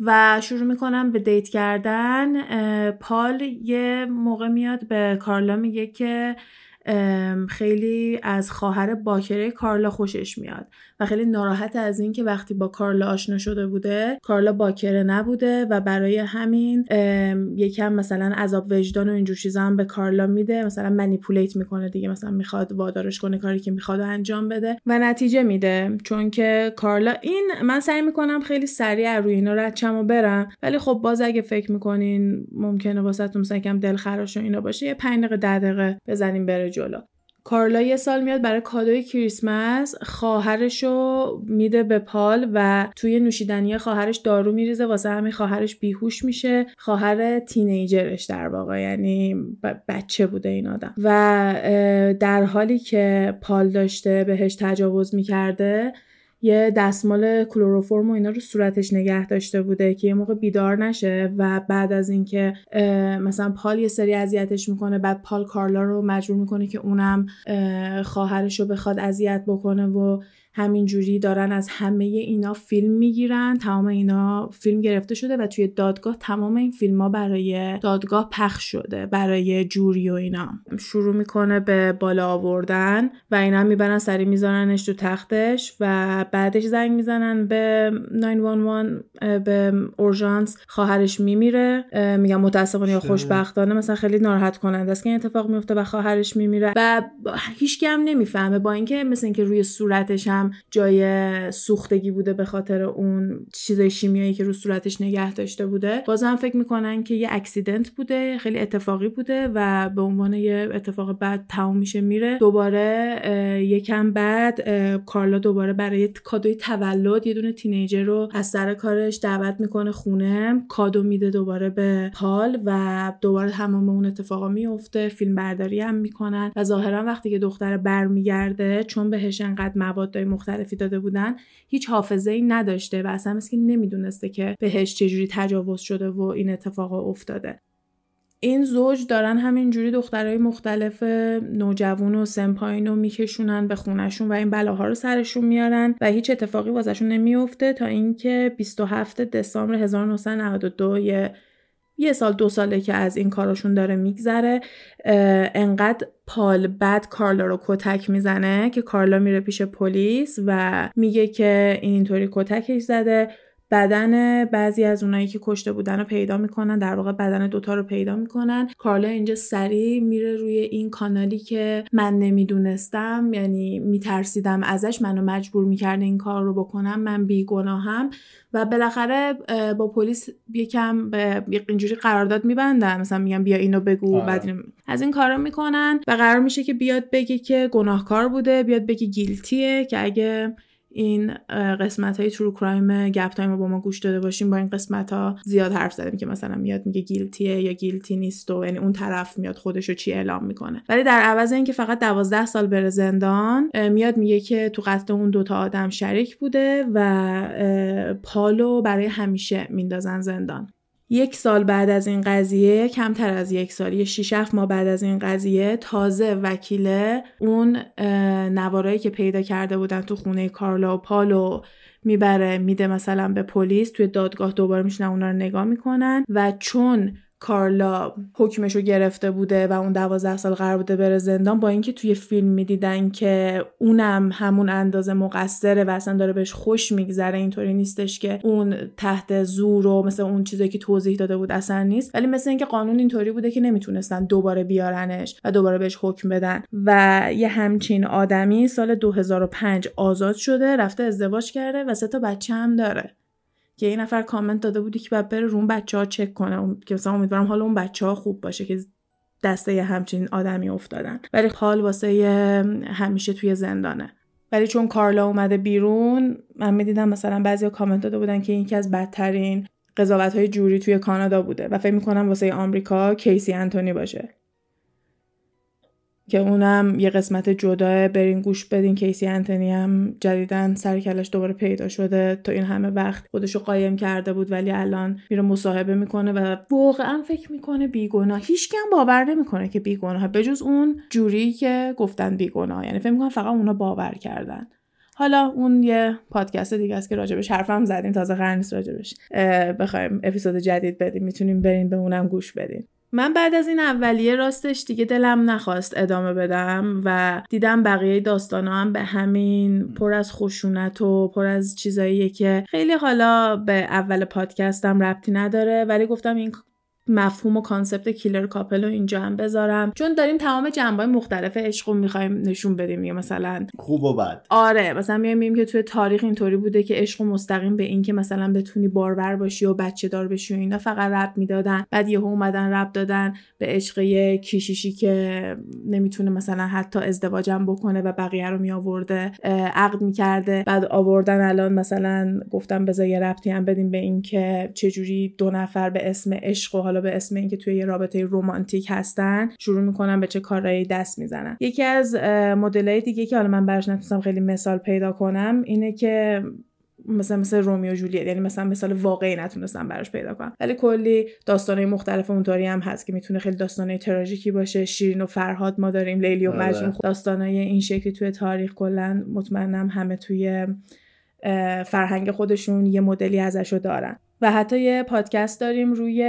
و شروع می‌کنم به دیت کردن. پال یه موقع میاد به کارلا میگه که خیلی از خواهر باکره کارلا خوشش میاد. و خیلی ناراحت از اینکه وقتی با کارلا آشنا شده بوده کارلا باکره نبوده و برای همین یکم مثلا عذاب وجدان و اینجور چیزا هم به کارلا میده مثلا منیپولیت می‌کنه دیگه مثلا می‌خواد وادارش کنه کاری که می‌خواد انجام بده و نتیجه میده. چون که کارلا این من سعی می‌کنم خیلی سریع روی اینا ردچم و برم ولی خب باز اگه فکر می‌کنین ممکنه واسهتون مثلا کم دلخراش و اینا باشه یه 5 دقیقه 10 دقیقه بزنیم بره جلو. کارلا یه سال میاد برای کادوی کریسمس خواهرش رو میده به پال و توی نوشیدنی خواهرش دارو میریزه واسه همین خواهرش بیهوش میشه. خواهر تینیجرش در واقع یعنی بچه بوده این آدم. و در حالی که پال داشته بهش تجاوز می‌کرده یه دستمال کلروفرم و اینا رو صورتش نگه داشته بوده که یه موقع بیدار نشه و بعد از اینکه مثلا پال یه سری اذیتش می‌کنه بعد پال کارلا رو مجبور می‌کنه که اونم خواهرش رو بخواد اذیت بکنه و همینجوری دارن از همه اینا فیلم می‌گیرن. تمام اینا فیلم گرفته شده و توی دادگاه تمام این فیلم ها برای دادگاه پخش شده برای جوری و اینا. شروع می‌کنه به بالا آوردن و اینا می‌برن سری میذارنش تو تختش و بعدش زنگ می‌زنن به 911 به اورژانس. خواهرش میمیره میگم متاسفانه یا خوشبختانه مثلا خیلی ناراحت کننده است که این اتفاق میفته و خواهرش میمیره. و هیچ هم نمی‌فهمه با اینکه مثل اینکه روی صورتش هم جای سوختگی بوده به خاطر اون چیزای شیمیایی که رو صورتش نگه داشته بوده. بازم فکر می‌کنن که یه اکسیدنت بوده خیلی اتفاقی بوده و به عنوان یه اتفاق بعد تموم میشه میره دوباره یکم بعد کارلا دوباره برای کادوی تولد یه دونه تینیجر رو از سر کارش دعوت می‌کنه خونه. کادو میده دوباره به پال و دوباره تمام اون اتفاقا میفته فیلم برداری هم می‌کنن. و ظاهرا وقتی که دختر برمیگرده چون بهش انقدر مواد مختلفی داده بودن هیچ حافظه ای نداشته و اصلا مثل نمی‌دونسته که بهش چجوری تجاوز شده و این اتفاق افتاده. این زوج دارن همینجوری دخترهای مختلف نوجوان و سمپاین رو میکشونن به خونشون و این بلاها رو سرشون میارن و هیچ اتفاقی واسهشون نمیفته تا اینکه 27 دسامبر 1992 یه یه سال دو ساله که از این کاراشون داره میگذره انقدر پال بعد کارلا رو کتک می‌زنه که کارلا میره پیش پلیس و میگه که این اینطوری کتکش زده. بدن بعضی از اونایی که کشته بودن رو پیدا می‌کنن در واقع بدن دوتا رو پیدا می‌کنن. کارلا اینجا سریع میره روی این کانالی که من نمی‌دونستم یعنی میترسیدم ازش. منو مجبور می‌کرده این کار رو بکنم. من بیگناهم. و بالاخره با پلیس یکم به اینجوری قرارداد میبندن. مثلا میگن بیا اینو بگو آره. بعد از این کارا می‌کنن. و قرار میشه که بیاد بگه که گناهکار بوده بیاد بگه گیلتیه که اگه این قسمت های true crime گپ تایم رو با ما گوش داده باشیم با این قسمت ها زیاد حرف زدیم که مثلا میاد میگه guilty ه یا guilty نیست و یعنی اون طرف میاد خودش رو چی اعلام می‌کنه. ولی در عوض اینکه فقط دوازده سال بره زندان میاد میگه که تو قتل اون دوتا آدم شریک بوده و پالو برای همیشه میندازن زندان. یک سال بعد از این قضیه کمتر از یک سال یه شیش ماه بعد از این قضیه تازه وکیله اون نوارایی که پیدا کرده بودن تو خونه کارلا و پالو می‌بره میده مثلا به پلیس توی دادگاه دوباره میشنن اونا رو نگاه می‌کنن و چون کارلا حکمش رو گرفته بوده و اون دوازده سال قرار بوده بره زندان با اینکه توی فیلم می‌دیدن که اونم همون اندازه مقصره و اصلا داره بهش خوش میگذره اینطوری نیستش که اون تحت زور و مثل اون چیزایی که توضیح داده بود اصلا نیست. ولی مثل اینکه قانون اینطوری بوده که نمی‌تونستن دوباره بیارنش و دوباره بهش حکم بدن. و یه همچین آدمی سال 2005 آزاد شده رفته ازدواج کرده و سه تا بچه هم داره. که این نفر کامنت داده بودی که بعد بره رو اون بچه ها چک کنه. که مثلا امیدوارم حال اون بچه ها خوب باشه که دسته یه همچین آدمی افتادن. ولی حال واسه همیشه توی زندانه. ولی چون کارلا اومده بیرون من می‌دیدم مثلا بعضی کامنت داده بودن که یکی از بدترین قضاوت های جوری توی کانادا بوده و فکر می‌کنم واسه آمریکا کیسی انتونی باشه. که اونم یه قسمت جدا برین گوش بدین کیسی انتنی هم جدیدن سرکلش دوباره پیدا شده. تا این همه وقت خودشو قایم کرده بود ولی الان میره مصاحبه می‌کنه و واقعا فکر می‌کنه بیگناه. هیچ هم باور نمی‌کنه که بیگناه. بجز اون جوری که گفتن بیگناه. یعنی فکر می‌کنم فقط اونا باور کردن. حالا اون یه پادکست دیگه است که راجبش حرفم زدیم. تازه قرار نیست راجبش بخوایم اپیزود جدید بدیم. می‌تونیم برین به اونم گوش بدین. من بعد از این اولیه راستش دیگه دلم نخواست ادامه بدم و دیدم بقیه داستانا هم به همین پر از خشونت و پر از چیزاییه که خیلی حالا به اول پادکستم ربطی نداره ولی گفتم این مفهوم و concept killer couple رو اینجا هم بذارم. چون داریم تمام جنبه مختلف عشق رو می‌خوایم نشون بدیم یا مثلا. خوب و بد. آره مثلا میایم که توی تاریخ اینطوری بوده که عشق مستقیم به این که مثلا بتونی بارور باشی و بچه دار بشی و اینا فقط رب می‌دادن. بعد یهو اومدن رب دادن به عشق کیشیشی که نمی‌تونه مثلا حتی ازدواجم بکنه و بقیه رو می آورده عقد می‌کرده. بعد آوردن الان مثلا گفتم بذار یه ربطی هم بدیم به این که چجوری دو نفر به اسم عشق و حالا حالا به اسم اینکه توی یه رابطه رومانتیک هستن شروع می‌کنن به چه کارهایی دست می‌زنن. یکی از مدلای دیگه که حالا من براش نتونستم خیلی مثال پیدا کنم اینه که مثلا مثل رومیو جولیت یعنی مثلا مثال واقعی نتونستم براش پیدا کنم. ولی کلی داستانهای مختلف اونطوری هم هست که می‌تونه خیلی داستانهای تراژیکی باشه. شیرین و فرهاد ما داریم لیلی و آره. مجنون. داستانهای این شکلی توی تاریخ کلا مطمئنم همه توی فرهنگ خودشون یه مدلی ازشو دارن. و حتی یه پادکست داریم روی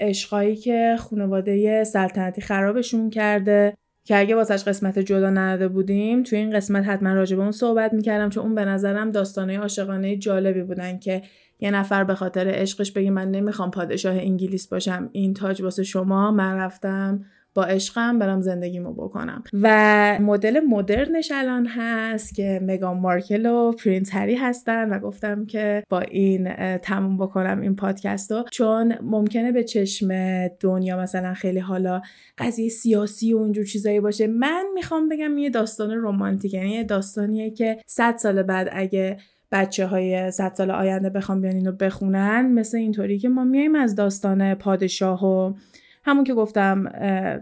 عشقایی که خانواده سلطنتی خرابشون کرده که اگه واسش قسمت جدا نداده بودیم توی این قسمت حتما راجع به اون صحبت می‌کردم چون اون به نظرم داستانه عاشقانه جالبی بودن که یه نفر به خاطر عشقش بگه من نمی‌خوام پادشاه انگلیس باشم این تاج واسه شما من رفتم عشقم برم زندگیمو بکنم. و مدل مدرنش الان هست که مگان مارکل و پرینس هری هستن و گفتم که با این تموم بکنم این پادکست رو چون ممکنه به چشم دنیا مثلا خیلی حالا قضیه سیاسی و اونجور چیزایی باشه. من می‌خوام بگم یه داستان رومانتیک یعنی یه داستانیه که صد سال بعد اگه بچه های صد سال آینده بخوام بیان اینو بخونن مثل اینطوری که ما میایم از داستان پادشاه و همون که گفتم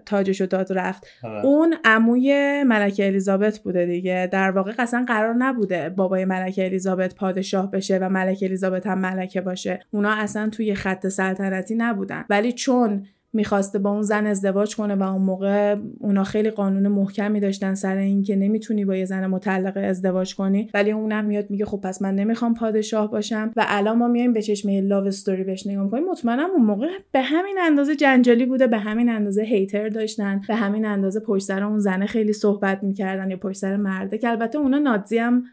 تاجشو داد رفت. آره. اون عموی ملکه الیزابت بوده دیگه. در واقع قصلا قرار نبوده بابای ملکه الیزابت پادشاه بشه و ملکه الیزابت هم ملکه باشه. اونا اصلا توی خط سلطنتی نبودن. ولی چون می‌خواسته با اون زن ازدواج کنه و اون موقع اونا خیلی قانون محکمی داشتن سر اینکه نمی‌تونی با یه زن مطلقه ازدواج کنی. ولی اونم میاد میگه خب پس من نمی‌خوام پادشاه باشم و الان ما میایم به چشمه لاو استوری بهش نگاه می‌کنیم. مطمئنم اون موقع به همین اندازه جنجالی بوده به همین اندازه هیتر داشتن به همین اندازه پشت سر اون زنه خیلی صحبت می‌کردن یا پشت سر مرده که البته اونا نازی هم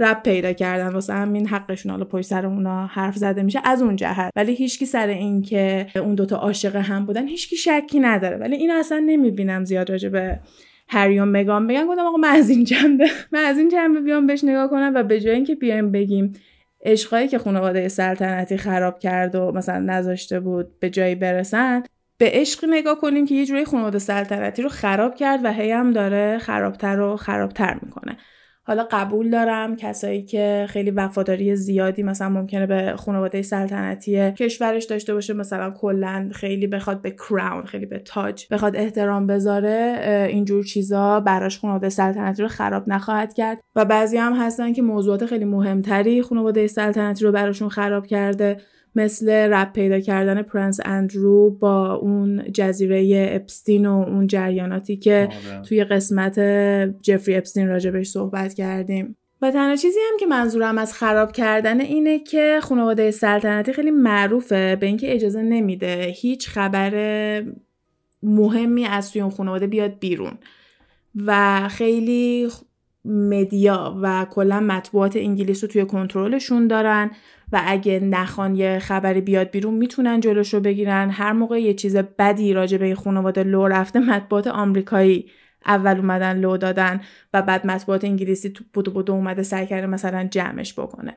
رب پیدا کردن. واسه همین حقشون حالا پشت سر اونا حرف زده میشه از اون جهت. ولی هیچکی سر این که اون دوتا عاشق هم بودن هیچکی شکی نداره. ولی این اصلا نمی‌بینم زیاد راجع به هری و مگان بگن گفتم آقا من از این جنبه من از این جنبه بیام بهش نگاه کنم و به جای اینکه بیایم بگیم عشقایی که خانواده سلطنتی خراب کرد و مثلا نذاشته بود به جایی برسن به عشق نگاه کنیم که یه جوری خانواده سلطنتی رو خراب کرد و هی هم داره خرابتر و خرابتر می‌کنه. حالا قبول دارم کسایی که خیلی وفاداری زیادی مثلا ممکنه به خانواده سلطنتی کشورش داشته باشه مثلا کلا خیلی بخواد به کراون خیلی به تاج بخواد احترام بذاره اینجور چیزا براش خانواده سلطنتی رو خراب نخواهد کرد. و بعضی هم هستن که موضوعات خیلی مهمتری خانواده سلطنتی رو براشون خراب کرده. مثل رب پیدا کردن پرنس اندرو با اون جزیره اپستین و اون جریاناتی که آره. توی قسمت جفری اپستین راجبش صحبت کردیم. و تنها چیزی هم که منظورم از خراب کردن اینه که خانواده سلطنتی خیلی معروفه به اینکه اجازه نمیده هیچ خبر مهمی از توی اون خانواده بیاد بیرون. و خیلی مدیا و کلا مطبوعات انگلیس رو توی کنترلشون دارن. و اگه نخوان یه خبری بیاد بیرون می‌تونن جلوشو بگیرن. هر موقع یه چیز بدی راجع به خانواده لو رفته مطبوعات آمریکایی اول اومدن لو دادن و بعد مطبوعات انگلیسی تو بودو بودو اومده سعی کرده مثلا جمعش بکنه.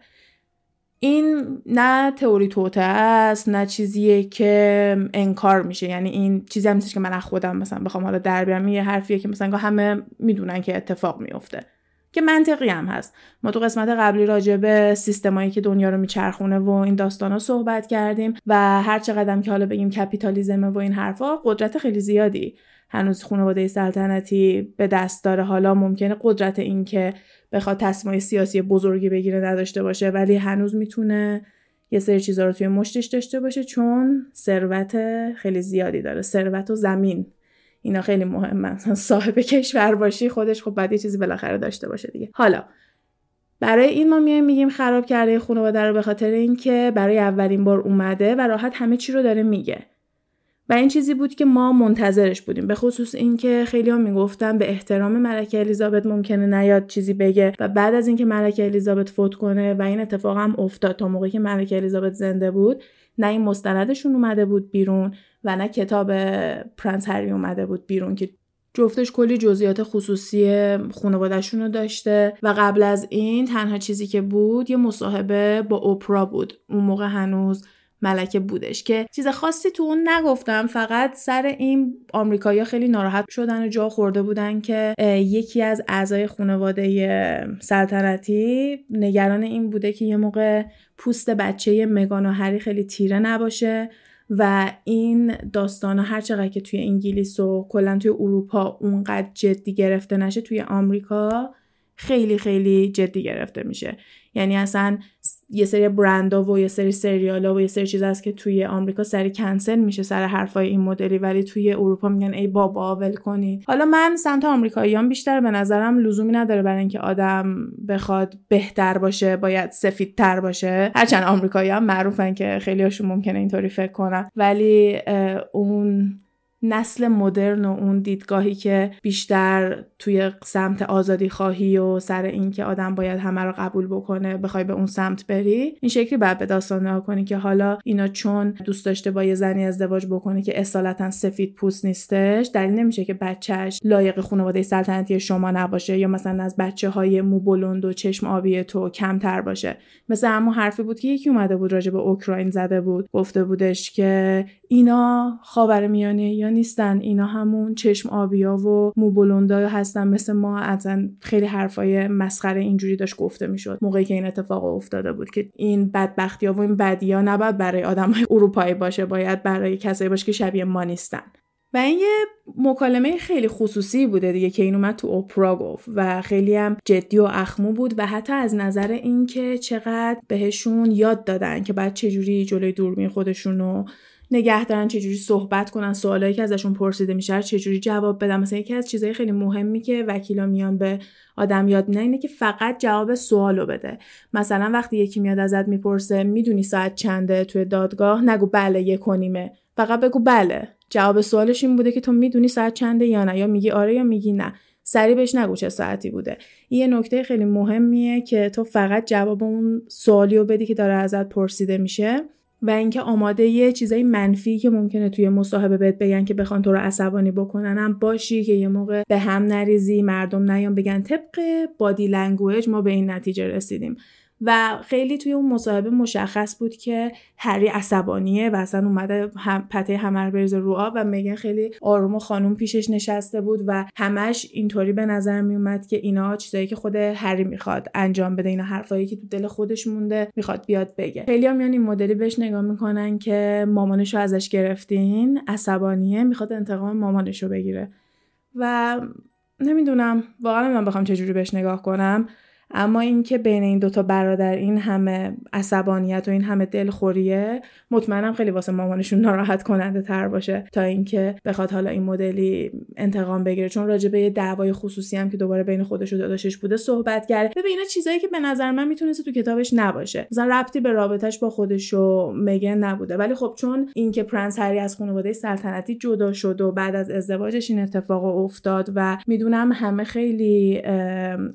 این نه تئوری توته است نه چیزیه که انکار میشه. یعنی این چیزی هم نیست که من از خودم مثلا بخوام حالا در بیارم. یه حرفیه که مثلا همه می‌دونن که اتفاق میفته که منطقی هم هست. ما تو قسمت قبلی راجع به سیستمایی که دنیا رو میچرخونه و این داستانا صحبت کردیم و هر چقدر که حالا بگیم کپیتالیزم و این حرفا قدرت خیلی زیادی هنوز خانواده سلطنتی به دست داره. حالا ممکنه قدرت این که بخواد تصمیم سیاسی بزرگی بگیره نداشته باشه ولی هنوز می‌تونه یه سری چیزا رو توی مشتش داشته باشه چون ثروت خیلی زیادی داره. ثروت و زمین. اینا خیلی مهمه. صاحب کشور باشی خودش خب بعد یه چیزی بالاخره داشته باشه دیگه. حالا برای این ما میایم میگیم خراب کرده خانواده رو به خاطر اینکه برای اولین بار اومده و راحت همه چی رو داره میگه. و این چیزی بود که ما منتظرش بودیم. به خصوص اینکه خیلی ها می‌گفتن به احترام ملکه الیزابت ممکنه نیاد چیزی بگه و بعد از اینکه ملکه الیزابت فوت کنه و این اتفاق هم افتاد تا موقعی که ملکه الیزابت زنده بود نه این مستندشون اومده بود بیرون و نه کتاب پرنس هری اومده بود بیرون که جفتش کلی جزئیات خصوصی خانوادهشون رو داشته و قبل از این تنها چیزی که بود یه مصاحبه با اوپرا بود. اون موقع هنوز ملکه بودش که چیز خاصی تو اون نگفتم. فقط سر این آمریکایی‌ها خیلی ناراحت شدن و جا خورده بودن که یکی از اعضای خانواده سلطنتی نگران این بوده که یه موقع پوست بچه مگان و هری خیلی تیره نباشه و این داستان هر چقدر که توی انگلیس و کلا توی اروپا اونقدر جدی گرفته نشه توی آمریکا خیلی خیلی جدی گرفته میشه. یعنی اصلا یه سری برندها و یه سری سریالا و یه سری چیز هست که توی آمریکا سری کنسل میشه سر حرفای این مدلی ولی توی اروپا میگن ای بابا ول کنید حالا من سمت آمریکاییان بیشتر به نظرم لزومی نداره برای اینکه آدم بخواد بهتر باشه باید سفیدتر باشه. هرچند آمریکایی هم معروفن که خیلی هاشون ممکنه اینطوری فکر کنن. ولی اون نسل مدرن و اون دیدگاهی که بیشتر توی سمت آزادی خواهی و سر اینکه آدم باید همه رو قبول بکنه بخوای به اون سمت بری این شکلی بعد به داستان نگاه کنی که حالا اینا چون دوست داشته با یه زنی ازدواج بکنه که اصالتا سفید پوست نیستش دلیل نمیشه که بچهش لایق خانواده سلطنتی شما نباشه یا مثلا از بچه های مو بلند و چشم آبی تو کمتر باشه. مثل همون حرفی بود که یکی اومده بود راجع به اوکراین زده بود گفته بودش که اینا خاورمیانه یا نیستن. اینا همون چشم آبیا و مو هستن. مثل ما اصلا خیلی حرفای مسخره اینجوری داشت گفته می‌شد. موقعی که این اتفاق افتاده بود که این بدبختی ها و این بدی ها نباید برای آدم های اروپایی باشه. باید برای کسایی باشه که شبیه ما نیستن. و این یه مکالمه خیلی خصوصی بوده دیگه که این اومد تو اوپرا گفت و خیلی هم جدی و اخمو بود و حتی از نظر اینکه چقدر بهشون یاد دادن که بعد چجوری جلوی دوربین خودشونو نگه دارن چجوری صحبت کنن سوالایی که ازشون پرسیده میشه چجوری جواب بدن. مثلا یکی از چیزهای خیلی مهمی که وکیلا میان به آدم یاد میدن اینه که فقط جواب سوالو بده. مثلا وقتی یکی میاد ازت می‌پرسه می‌دونی ساعت چنده توی دادگاه؟ نگو بله یک فقط بگو بله. جواب سوالش این بوده که تو می‌دونی ساعت چنده یا نه؟ یا میگی آره یا میگی نه. سری بهش نگو چه ساعتی بوده. این یه نکته خیلی مهمیه که تو فقط جواب اون سوالی رو بدی که داره ازت پرسیده میشه. و اینکه آماده یه چیزای منفی که ممکنه توی مصاحبه بهت بگن که بخوان تو رو عصبانی بکنن هم باشی که یه موقع به هم نریزی مردم نیان بگن طبق body language ما به این نتیجه رسیدیم. و خیلی توی اون مصاحبه مشخص بود که هری عصبانیه و اصلا اومده هم پته همه رو بریزه رو آب و مگن خیلی آروم و خانوم پیشش نشسته بود و همش اینطوری به نظر میومد که اینا چیزایی که خود هری می‌خواد انجام بده اینا حرفایی که تو دل خودش مونده می‌خواد بیاد بگه. خیلی هم این مدلی بهش نگاه می‌کنن که مامانشو ازش گرفتین عصبانیه می‌خواد انتقام مامانشو بگیره. و نمی‌دونم واقعا من بخوام چجوری بهش نگاه کنم. اما اینکه بین این دوتا برادر این همه عصبانیت و این همه دلخوریه مطمئنم خیلی واسه مامانشون ناراحت کننده تر باشه تا اینکه بخواد حالا این مدلی انتقام بگیره. چون راجع به یه دعوای خصوصی هم که دوباره بین خودش و داداشش بوده صحبت کرده. ببین اینا چیزایی که به نظر من می‌تونسته تو کتابش نباشه. مثلا ربطی به رابطش با خودش و مگن نبوده. ولی خب چون اینکه پرنس هری از خانواده سلطنتی جدا شد و بعد از ازدواجش این اتفاق افتاد و می‌دونم همه خیلی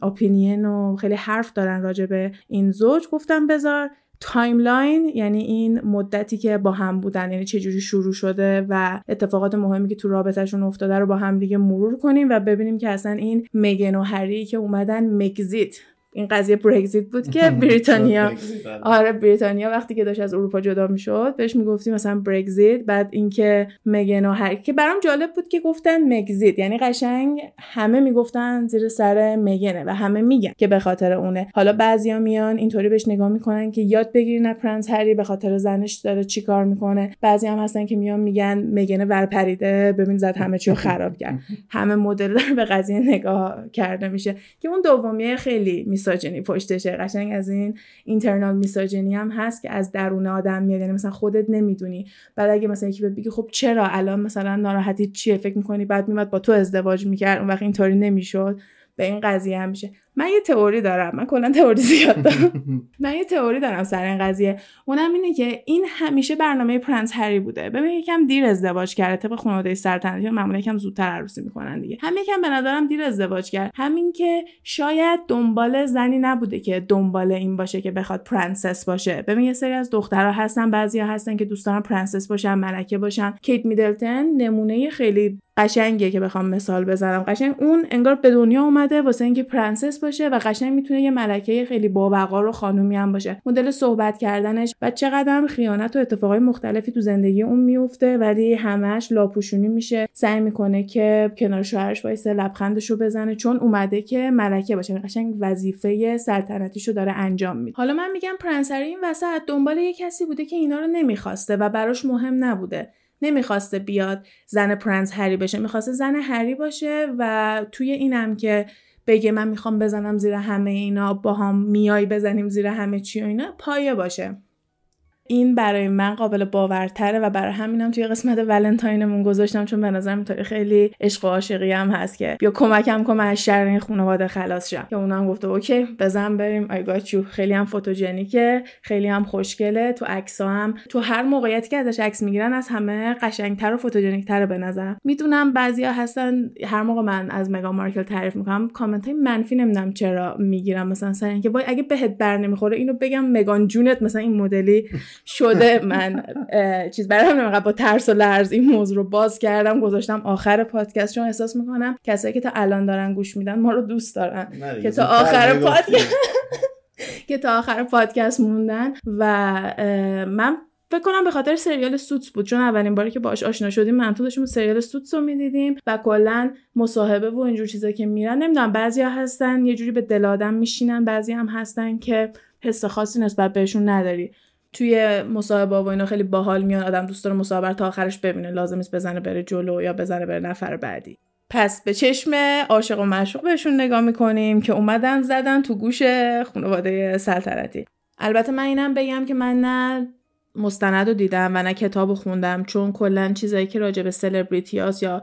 opinion و خیلی حرف دارن راجع به این زوج. گفتم بذار timeline یعنی این مدتی که با هم بودن یعنی چه جوری شروع شده و اتفاقات مهمی که تو رابطهشون افتاده رو با هم دیگه مرور کنیم و ببینیم که اصلا این مگن و هری که اومدن Megxit این قضیه برگزیت بود که بریتانیا. بله. آره بریتانیا وقتی که داشت از اروپا جدا می‌شد بهش می‌گفتیم مثلا برگزیت بعد اینکه مگن و هری که برام جالب بود که گفتن Megxit یعنی قشنگ همه می‌گفتن زیر سر مگنه و همه میگن که به خاطر اونه. حالا بعضیا میان اینطوری بهش نگاه می‌کنن که یاد بگیرین پرنس هری به خاطر زنش داره چیکار می‌کنه. بعضی هم هستن که میان میگن مگنه ورپریده ببین زد همه چیو خراب کرد. همه مدل به قضیه نگاه کرده میشه. که اون دومیه خیلی misogyny پشتشه قشنگ از این internal misogyny هم هست که از درون آدم میاد. یعنی مثلا خودت نمی‌دونی. بعد اگه مثلا یکی بگی خب چرا الان مثلا ناراحتی چیه؟ فکر می‌کنی بعد میومد با تو ازدواج می‌کرد اون وقت اینطوری نمی‌شد. به این قضیه هم میشه. من یه تئوری دارم من کلا تئوری زیاد دارم. من یه تئوری دارم سر این قضیه. اونم اینه که این همیشه برنامه پرنس هری بوده. ببین یکم دیر ازدواج کرده طبق خانواده سلطنتی معمولا یکم زودتر عروسی می‌کنن دیگه. هم یکم به نظرم دیر ازدواج کرد. همین که شاید دنبال زنی نبوده که دنبال این باشه که بخواد پرنسس باشه. ببین یه سری از دخترها هستن بعضیا هستن که دوست دارن پرنسس باشن ملکه باشن. کیت میدلتن نمونه خیلی قشنگه که بخوام مثال بزنم. قشنگ اون انگار به دنیا اومده واسه اینکه پرنسس باشه و قشنگ می‌تونه یه ملکه خیلی باوقار و خانومی هم باشه. مدل صحبت کردنش و چقدر خیانت و اتفاقای مختلفی تو زندگی اون میفته ولی همش لاپوشونی میشه. سعی می‌کنه که کنار شوهرش وایسه لبخندش رو بزنه چون اومده که ملکه باشه. قشنگ وظیفه سلطنتیشو داره انجام میده. حالا من میگم پرنس هری این وسط دنبال یه کسی بوده که اینا رو نمی‌خواسته و براش مهم نبوده. نمی‌خواسته بیاد زن پرنس هری بشه می‌خواسته زن هری باشه و توی اینم که بگه من می‌خوام بزنم زیر همه اینا با هم بیا بزنیم زیر همه چی و اینا پایه باشه. این برای من قابل باورتره و برای همینم توی قسمت ولنتاینمون گذاشتم چون به نظرم خیلی عشق و عاشقی هم هست که بیا کمکم کنم از شر این خانواده خلاص شم. که اونم گفته okay بزن بریم. آی گاچو خیلی هم فوتوژنیکه خیلی هم خوشگله. تو عکسا هم تو هر موقعیتی که ازش عکس می‌گیرن از همه قشنگتر و فوتوژنیکتر به نظرم. می‌دونم بعضیا هستن هر موقع من از مگان مارکل تعریف می‌کنم کامنت های منفی نمی‌دونم چرا می‌گیرم مثلا سر اینکه وای اگه بهت بر نمی‌خوره اینو بگم مگان جونت. مثلا این مدلی شده من چیز برای همین با ترس و لرز این موضوع رو باز کردم گذاشتم آخر پادکست. چون احساس می‌کنم کسایی که تا الان دارن گوش میدن ما رو دوست دارن که تا آخر پادکست که تا آخر پادکست موندن. و من فکر کنم به خاطر سریال سوتس بود چون اولین باری که باش آشنا شدیم من تو داشتیم سریال سوتس رو می‌دیدیم و کلا مصاحبه و اینجور چیزا که میرن نمی‌دونم بعضیا هستن یه جوری به دل آدم میشینن بعضی هم هستن که حس خاصی نسبت بهشون نداری. توی مصاحبه و اینا خیلی باحال میان آدم دوست داره مصاحبه تا آخرش ببینه. لازم نیست بزنه بره جلو یا بزنه بره نفر بعدی. پس به چشم عاشق و معشوق بهشون نگاه می‌کنیم که اومدن زدن تو گوش خانواده سلطنتی. البته من اینم بگم که من نه مستند رو دیدم و نه کتاب خوندم چون کلا چیزایی که راجع به سلبریتی یا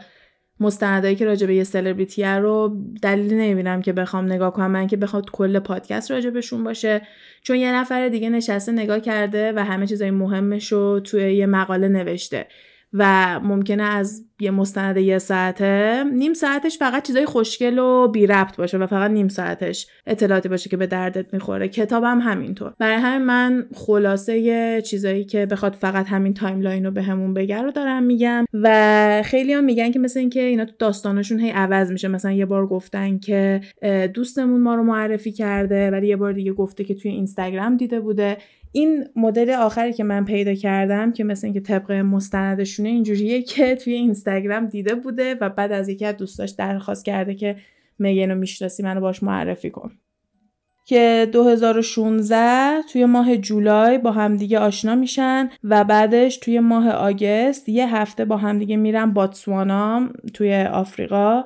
مستندایی که راجع به یه سلبریتی رو دلیلی نمی‌بینم که بخوام نگاه کنم من که بخواد کل پادکست راجع بهشون باشه. چون یه نفر دیگه نشسته نگاه کرده و همه چیزای مهمش رو توی یه مقاله نوشته. و ممکنه از یه مستند یه ساعته نیم ساعتش فقط چیزای خوشگل و بی ربط باشه و فقط نیم ساعتش اطلاعاتی باشه که به دردت می‌خوره. کتابم همینطور. برای همین من خلاصه چیزایی که بخواد فقط همین timeline رو بهمون به بگه رو دارم میگم و خیلی هم میگن که مثل اینکه اینا تو داستانشون هی عوض میشه. مثلا یه بار گفتن که دوستمون ما رو معرفی کرده ولی یه بار دیگه گفته که توی اینستاگرام دیده بوده. این مدل آخری که من پیدا کردم که مثل اینکه طبق مستندشونه اینجوریه که توی اینستاگرام دیده بوده و بعد از یکی از دوستاش درخواست کرده که میگن رو می‌شناسی منو باش معرفی کن. که 2016 توی ماه جولای با همدیگه آشنا میشن و بعدش توی ماه آگست یه هفته با همدیگه میرن باتسوانا توی آفریقا.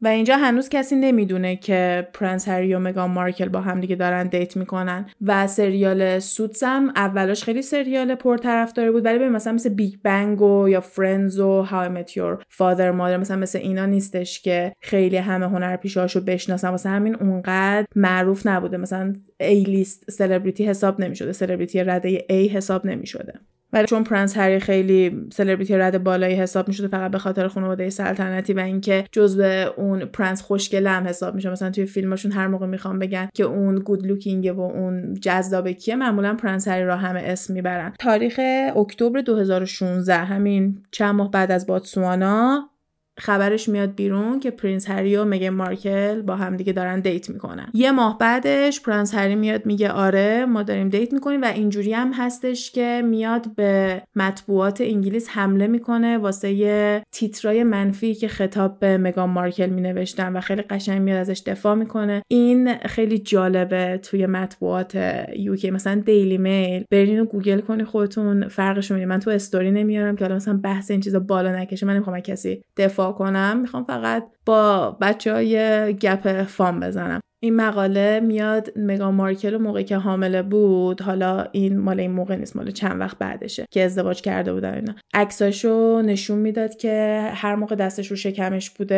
و اینجا هنوز کسی نمی‌دونه که پرنس هری و مگان مارکل با هم دیگه دارن date می‌کنن. و سریال Suits هم اولش خیلی سریال پرطرفداری بود ولی به مثلا مثل Big Bang و یا Friends و How Met Your Father Mother مثلا مثل اینا نیستش که خیلی همه هنرپیشه‌هاشو بشناسن. واسه همین اونقدر معروف نبوده. مثلا A-list celebrity حساب نمی‌شده. سلبریتی رده A حساب نمی‌شده. ولی چون پرنس هری خیلی سلبریتی رد بالایی حساب می‌شده فقط به خاطر خانواده سلطنتی و اینکه جزو اون پرنس خوشگله هم حساب میشه. مثلا توی فیلمشون هر موقع می‌خوام بگن که اون good looking ه و اون جذابه کیه معمولا پرنس هری رو همه اسم می‌برن. تاریخ اکتبر 2016 همین چند ماه بعد از بوتسوانا خبرش میاد بیرون که پرنس هری و مگان مارکل با هم دیگه دارن date می‌کنن. یه ماه بعدش پرنس هری میاد میگه آره ما داریم date می‌کنیم و اینجوری هم هستش که میاد به مطبوعات انگلیس حمله می‌کنه واسه یه تیترای منفی که خطاب به مگان مارکل مینوشتن و خیلی قشنگ میاد ازش دفاع می‌کنه. این خیلی جالبه توی مطبوعات یوکی مثلا دیلی میل برین گوگل کنی خودتون فرقش من تو استوری نمیارم که حالا مثلا بحث این چیزا بالا نکشه. من نمی‌خوام کسی دفاع کنم؟ می‌خوام فقط با بچه های گپ فام بزنم. این مقاله میاد مگا مارکل موقعی که حامله بود حالا این مال این موقع نیست مال چند وقت بعدشه که ازدواج کرده بودن اینا. عکساشو نشون می‌داد که هر موقع دستش رو شکمش بوده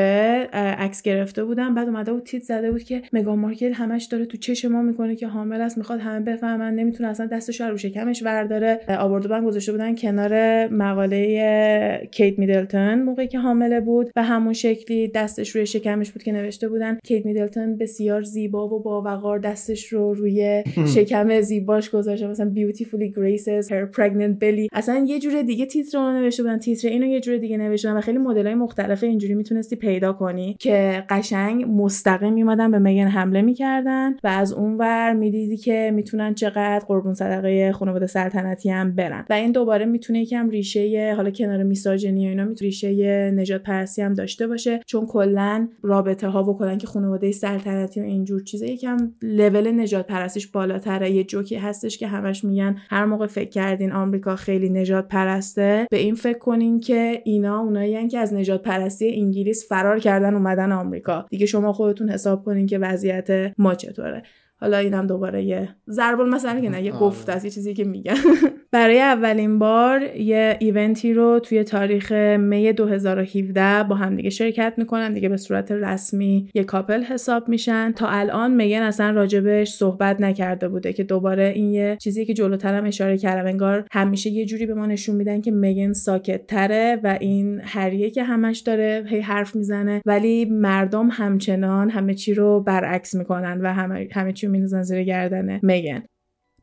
عکس گرفته بودن بعد اومده بود تیت زده بود که مگا مارکل همش داره تو چش ما می‌کنه که حامل است می‌خواد همه بفهمن نمی‌تونه اصلا دستش رو شکمش ورداره آورده بودن گذاشته بودن کنار مقاله کیت میدلتون موقعی که حامله بود. و همون شکلی دستش روی شکمش بود که نوشته بودن. کیت میدلتون بسیار زیبا و باوقار دستش رو روی شکم زیباش گذاشته. مثلا beautifully graces her pregnant belly. اصلا یه جور دیگه تیتر رو نوشته بودن. تیتر اینو یه جور دیگه نوشته و خیلی مدلای مختلف اینجوری می‌تونستی پیدا کنی که قشنگ مستقیم میمدن به مگن حمله می‌کردن و از اون ور می‌دیدی که می‌تونن چقدر قربون صدقه خانواده سلطنتی هم برن. و این دوباره می‌تونه یکم ریشه حالا کنار میساجنی و اینا می‌تونه ریشه نجات پرستی هم داشته باشه. چون کلا رابطه ها و کلا که خانواده سلطنتی و اینجور چیزا یکم لول نجات پرستیش بالاتره. یه جوکی هستش که همش میگن هر موقع فکر کردین آمریکا خیلی نجات پرسته به این فکر کنین که اینا اونایی که از نجات پرستی انگلیس فرار کردن اومدن آمریکا. دیگه شما خودتون حساب کنین که وضعیت ما چطوره. حالا اینم دوباره یه ضرب مثلا که نه یه آره. گفت از یه چیزی که میگن. برای اولین بار یه ایونتی رو توی تاریخ می 2017 با هم دیگه شرکت می‌کنن دیگه به صورت رسمی یه کاپل حساب میشن. تا الان میگن اصلا راجبش صحبت نکرده بوده که دوباره این یه چیزی که جلوترم اشاره کردم انگار همیشه یه جوری به ما نشون میدن که میگن ساکت تره و این هریه که همش داره هی حرف می‌زنه. ولی مردم همچنان همه چی رو برعکس می‌کنن و همه, همه چی رو میندازن زیر گردن میگن.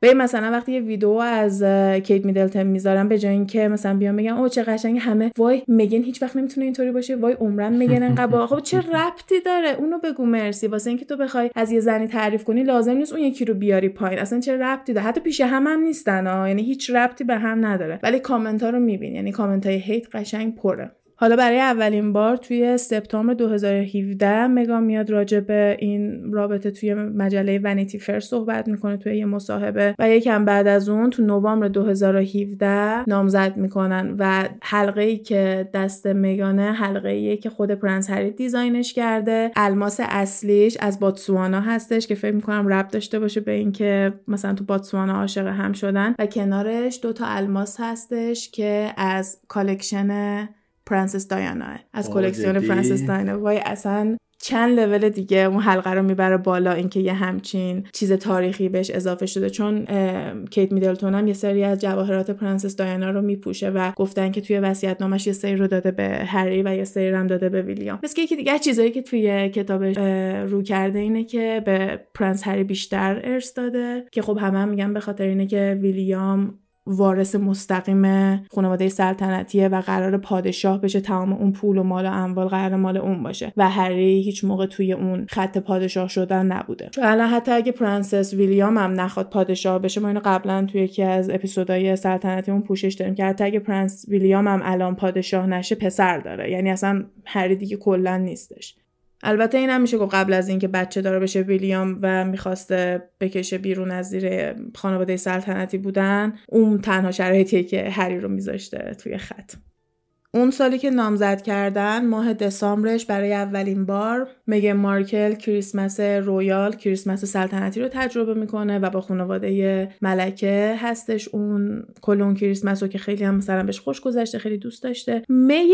به مثلا وقتی یه ویدیو از کیت میدلتن می‌ذارم به جای اینکه مثلا بیان بگم او چه قشنگ همه وای میگن هیچ وقت نمی‌تونه اینطوری باشه وای عمرن میگن انقدر خب چه ربطی داره؟ اونو بگو مرسی. واسه اینکه تو بخوای از یه زنی تعریف کنی لازم نیست اون یکی رو بیاری پایین. اصلا چه ربطی داره؟ حتی پیش هم هم نیستن ها. یعنی هیچ ربطی به هم نداره. ولی کامنت ها رو میبین یعنی کامنت های هیت قشنگ پره. حالا برای اولین بار توی سپتامبر 2017 مگان میاد راجع به این رابطه توی مجله Vanity Fair صحبت می‌کنه توی یه مصاحبه و یکم بعد از اون تو نوامبر 2017 نامزد می‌کنن و حلقه ای که دست مگانه حلقه ای که خود پرنس هری design ش کرده. الماس اصلیش از بوتسوانا هستش که فکر می‌کنم ربط داشته باشه به اینکه مثلا تو بوتسوانا عاشق هم شدن. و کنارش دو تا الماس هستش که از collection پرنسس دایانا. از کلکسیون پرنسس دایانا. وای اصلا چند لول دیگه اون حلقه رو می‌بره بالا اینکه یه همچین چیز تاریخی بهش اضافه شده. چون کیت میدلتون هم یه سری از جواهرات پرنسس دایانا رو میپوشه و گفتن که توی وصیت نامش یه سری رو داده به هری و یه سری هم داده به ویلیام. مثل یکی دیگه چیزایی که توی کتابش رو کرده اینه که به پرنس هری بیشتر ارث داده که خب همه هم میگن به خاطر اینه که ویلیام وارث مستقیم خانواده سلطنتیه و قراره پادشاه بشه تمام اون پول و مال و اموال قراره مال اون باشه و هری هیچ موقع توی اون خط پادشاه شدن نبوده. الان حتی اگه پرنس ویلیام هم نخواد پادشاه بشه ما اینو قبلا توی یکی از اپیزودهای سلطنتی اون پوشش داریم که حتی اگه پرنس ویلیام هم الان پادشاه نشه پسر داره. یعنی اصلا هری دیگه کلا نیستش. البته این هم میشه گفت قبل از اینکه بچه داره بشه ویلیام و می‌خواسته بکشه بیرون از زیر خانواده سلطنتی بودن اون تنها شرایطیه که هری رو میذاشته توی خط. اون سالی که نامزد کردن ماه دسامبرش برای اولین بار میگه مارکل کریسمس رویال کریسمس سلطنتی رو تجربه می‌کنه و با خانواده ملکه هستش اون کل اون کریسمس رو که خیلی هم مثلا بهش خوش گذشته خیلی دوست داشته. می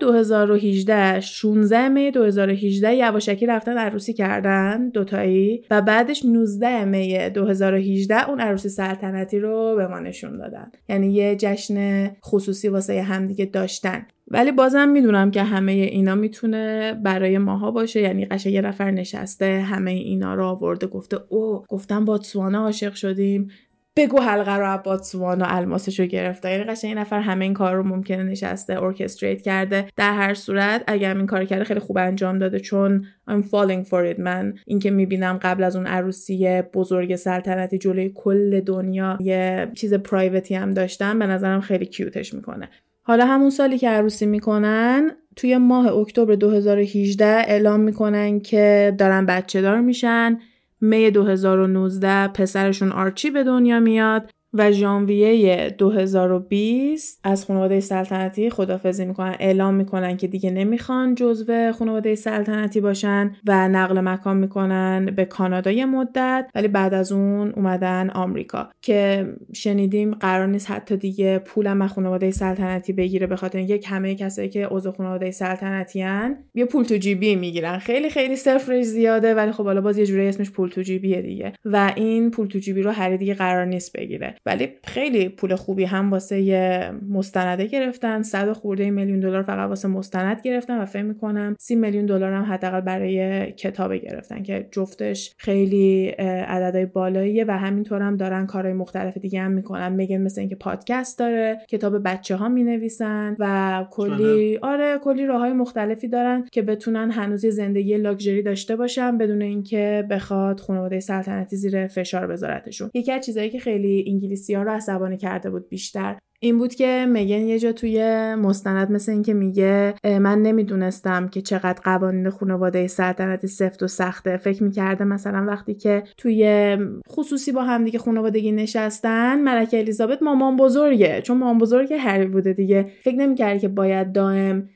2018 16 می 2018 یواشکی رفتن عروسی کردن دوتایی و بعدش 19 می 2018 اون عروسی سلطنتی رو به ما نشون دادن. یعنی یه جشن خصوصی واسه همدیگه داشتن. ولی بازم می‌دونم که همه اینا می‌تونه برای ماها باشه. یعنی قشنگ یه نفر نشسته همه اینا رو آورده گفته او گفتم باتسوانا عاشق شدیم. بگو حلقه رو باتسوانا الماسش رو گرفته. یعنی قشنگ یه نفر همه این کار رو ممکنه نشسته ارکستریت کرده. در هر صورت اگر این کار کرده خیلی خوب انجام داده. چون I'm falling for it. من اینکه می‌بینم قبل از اون عروسی بزرگ سلطنتی جلوی کل دنیا یه چیز پرایوتی هم داشتن به نظرم خیلی کیوتش می‌کنه. حالا همون سالی که عروسی می‌کنن توی ماه اکتبر 2018 اعلام می‌کنن که دارن بچه دار میشن. می 2019 پسرشون آرچی به دنیا میاد. و ژانویه 2020 از خانواده سلطنتی خدافزی می‌کنن اعلام می‌کنن که دیگه نمی‌خوان جزو خانواده سلطنتی باشن و نقل مکان می‌کنن به کانادا یه مدت ولی بعد از اون اومدن آمریکا که شنیدیم قرار نیست حتی دیگه پولم از خانواده سلطنتی بگیره به خاطر یک همه کسایی که عضو خانواده سلطنتی هن یه پول تو جیبی می‌گیرن. خیلی خیلی صفرش زیاده ولی خب حالا باز یه جوری اسمش پول تو جیبیه دیگه. و این پول تو جیبی رو هر دیگه قرار نیست بگیره. ولی خیلی پول خوبی هم واسه مستنده گرفتن. 100 خورده میلیون دلار فقط واسه مستند گرفتن و فکر می‌کنم 30 میلیون دلار هم حداقل برای کتاب گرفتن که جفتش خیلی عددهای بالاییه و همینطور هم دارن کارهای مختلف دیگه هم می‌کنن. میگن مثل اینکه پادکست داره کتاب بچه ها می‌نویسن و کلی آره کلی راه های مختلفی دارن که بتونن هنوز زندگی لاکچری داشته باشن بدون اینکه بخواد خانواده سلطنتی زیر فشار بذارتشون. یکی از چیزهایی که خیلی انگلیسی رو عصبانی کرده بود بیشتر. این بود که میگن یه جا توی مستند مثل اینکه میگه من نمی‌دونستم که چقدر قوانین خانواده سلطنتی سفت و سخته. فکر می‌کرده مثلا وقتی که توی خصوصی با هم دیگه خانوادگی نشستن ملکه الیزابت مامان بزرگه چون مامان بزرگ هری بوده دیگه. فکر نمی‌کرده که باید دائم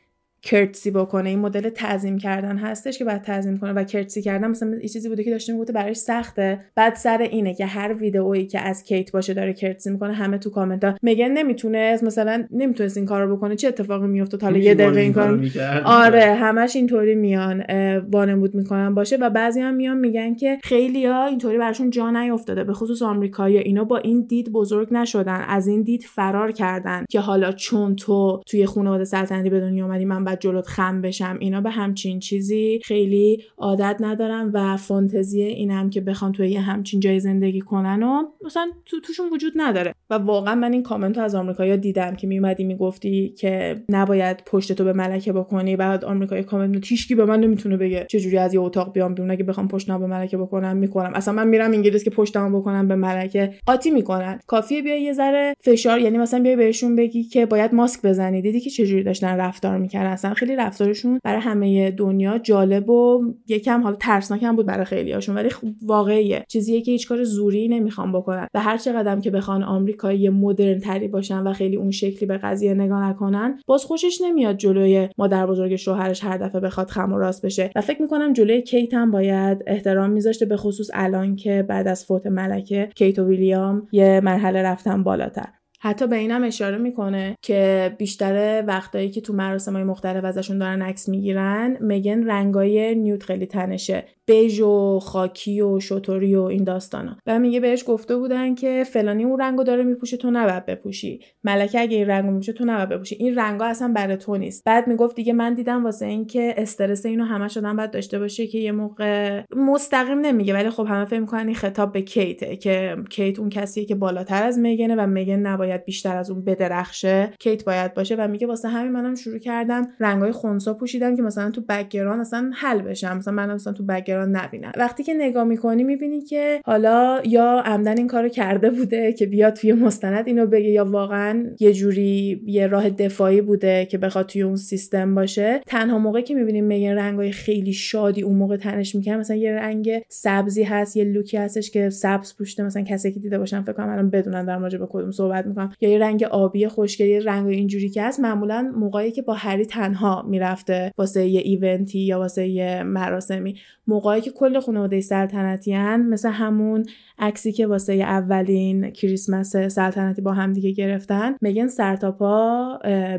کرتسی بکنه. این مدل تعظیم کردن هستش که بعد تعظیم کنه و کرتسی کردن مثلا یه چیزی بوده که داشته می‌گفته براش سخته. بعد سر اینه که هر ویدئویی که از کیت باشه داره کرتسی می‌کنه همه تو کامنت ها میگن نمی‌تونه مثلا نمی‌تونست این کارو بکنه. چه اتفاقی میفته حالا یه دقیقه این کارو آره همش اینطوری میان وانمود می‌کنن باشه و بعضی هم میان میگن که خیلیا اینطوری براشون جا نیافتاده. به خصوص آمریکایی اینا با این دید بزرگ نشدن. از این دید فرار کردن که حالا چون تو توی خانواده سلطنتی به دنیا اومدی من جلوت خم بشم. اینا به همچین چیزی خیلی عادت ندارن و فانتزی اینم که بخوان توی یه همچین جای زندگی کنن و مثلا تو توشون وجود نداره. و واقعا من این کامنت از آمریکایی دیدم که میومدی می‌گفتی که نباید پشت تو به ملکه بکنی. بعد آمریکایی کامنت تیشکی به من نمی‌تونه بگه چجوری از یه اتاق بیام بیرون. اگه بخوام پشتم به ملکه بکنم می‌کنم. اصلا من میرم انگلیس که پشتم بکنم به ملکه. قاطی می‌کنن. کافیه بیا یه ذره فشار یعنی مثلا بیای بهشون بگی که باید ماسک بزنی. دیدی که چجوری داشتن رفتار می‌کردن؟ اصلا خیلی رفتارشون برای همه دنیا جالب و یکم حالا ترسناک هم بود برای خیلیاشون ولی خب واقعیه. چیزیه که هیچ کار زوری نمی‌خوام بکنن و هر چقدر که بخوان آمریکایی مدرن تری باشن و خیلی اون شکلی به قضیه نگاه نکنن باز خوشش نمیاد جلوی مادر بزرگ شوهرش هر دفعه بخواد خم و راست بشه. و فکر می‌کنم جلوی کیت هم باید احترام میذاشته به خصوص الان که بعد از فوت ملکه کیت و ویلیام یه مرحله رفتن بالاتر. حتی به اینم اشاره می‌کنه که بیشتر وقتایی که تو مراسم های مختلف ازشون دارن عکس می‌گیرن میگن رنگای نیوت خیلی تنشه. بژ و خاکی و شطوری و این داستانا. و میگه بهش گفته بودن که فلانی اون رنگو داره میپوشه تو نباید بپوشی. ملکه اگه این رنگو میپوشه تو نباید بپوشی. این رنگا اصلا برای تو نیست. بعد می‌گفت دیگه من دیدم واسه اینکه استرس اینو همه شدن باید داشته باشه که یه موقع مستقیم نمیگه. ولی خب همه فکر می‌کنن این خطاب به کیته که کیت اون کسیه که بالاتر از مگانه و میگن نباید بیشتر از اون بدرخشه. کیت باید باشه و میگه واسه همین منم شروع کردم رنگای خونسا پوشیدم که مثلا تو background اصلا حل بشم. مثلا منم مثلا تو background نبینم. وقتی که نگاه می‌کنی می‌بینی که حالا یا عمدا این کارو کرده بوده که بیاد توی مستند اینو بگه یا واقعا یه جوری یه راه دفاعی بوده که بخواد توی اون سیستم باشه. تنها موقعی که می‌بینیم میگن رنگای خیلی شادی اون موقع تنش می‌کنه مثلا یه رنگ سبزی هست یه لوکی هستش که سبز پوشته مثلا کسی که دیده باشن فکر کنم الان بدونن در مورد به کدوم صحبت می‌کنم. یا یه رنگ آبی خوشگل یه رنگ اینجوری که هست معمولا موقعی که با هری تنها می‌رفته واسه یه ایونتی یا واسه یه مراسمی. موقعی که کل خانواده سلطنتی مثل همون عکسی که واسه اولین کریسمس سلطنتی با هم دیگه گرفتن میگن سرتاپا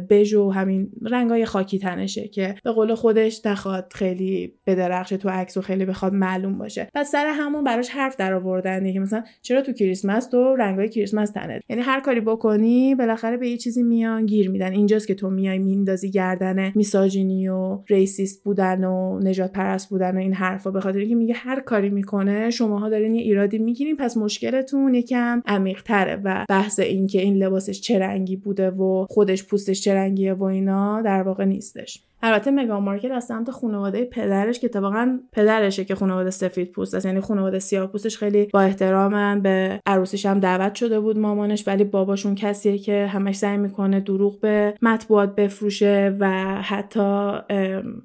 بژ و همین رنگای خاکی تنشه که به قول خودش نخواد خیلی بدرخشه تو عکس و خیلی بخواد معلوم باشه. پس سر همون براش حرف در آوردن که مثلا چرا تو کریسمس تو رنگای کریسمس تنت؟ یعنی هر کاری بکنی بالاخره به یه چیزی میان گیر میدن. اینجاست که تو میای میندازی گردن misogyny و racist بودن و نژاد پرست بودن و این حرفا به خاطر اینکه میگه هر کاری می‌کنه شماها دارین یه ایرادی می‌گیرین پس مشکلتون یکم عمیق تره و بحث اینکه این لباسش چه رنگی بوده و خودش پوستش چه رنگیه و اینا در واقع نیستش. البته مگان مارکل از سمت خانواده پدرش که اتفاقا پدرشه که خانواده سفید پوست است یعنی خانواده سیاه پوستش خیلی با احترامن به عروسیش هم دعوت شده بود مامانش ولی باباشون کسیه که همش سعی می‌کنه دروغ به مطبوعات بفروشه و حتی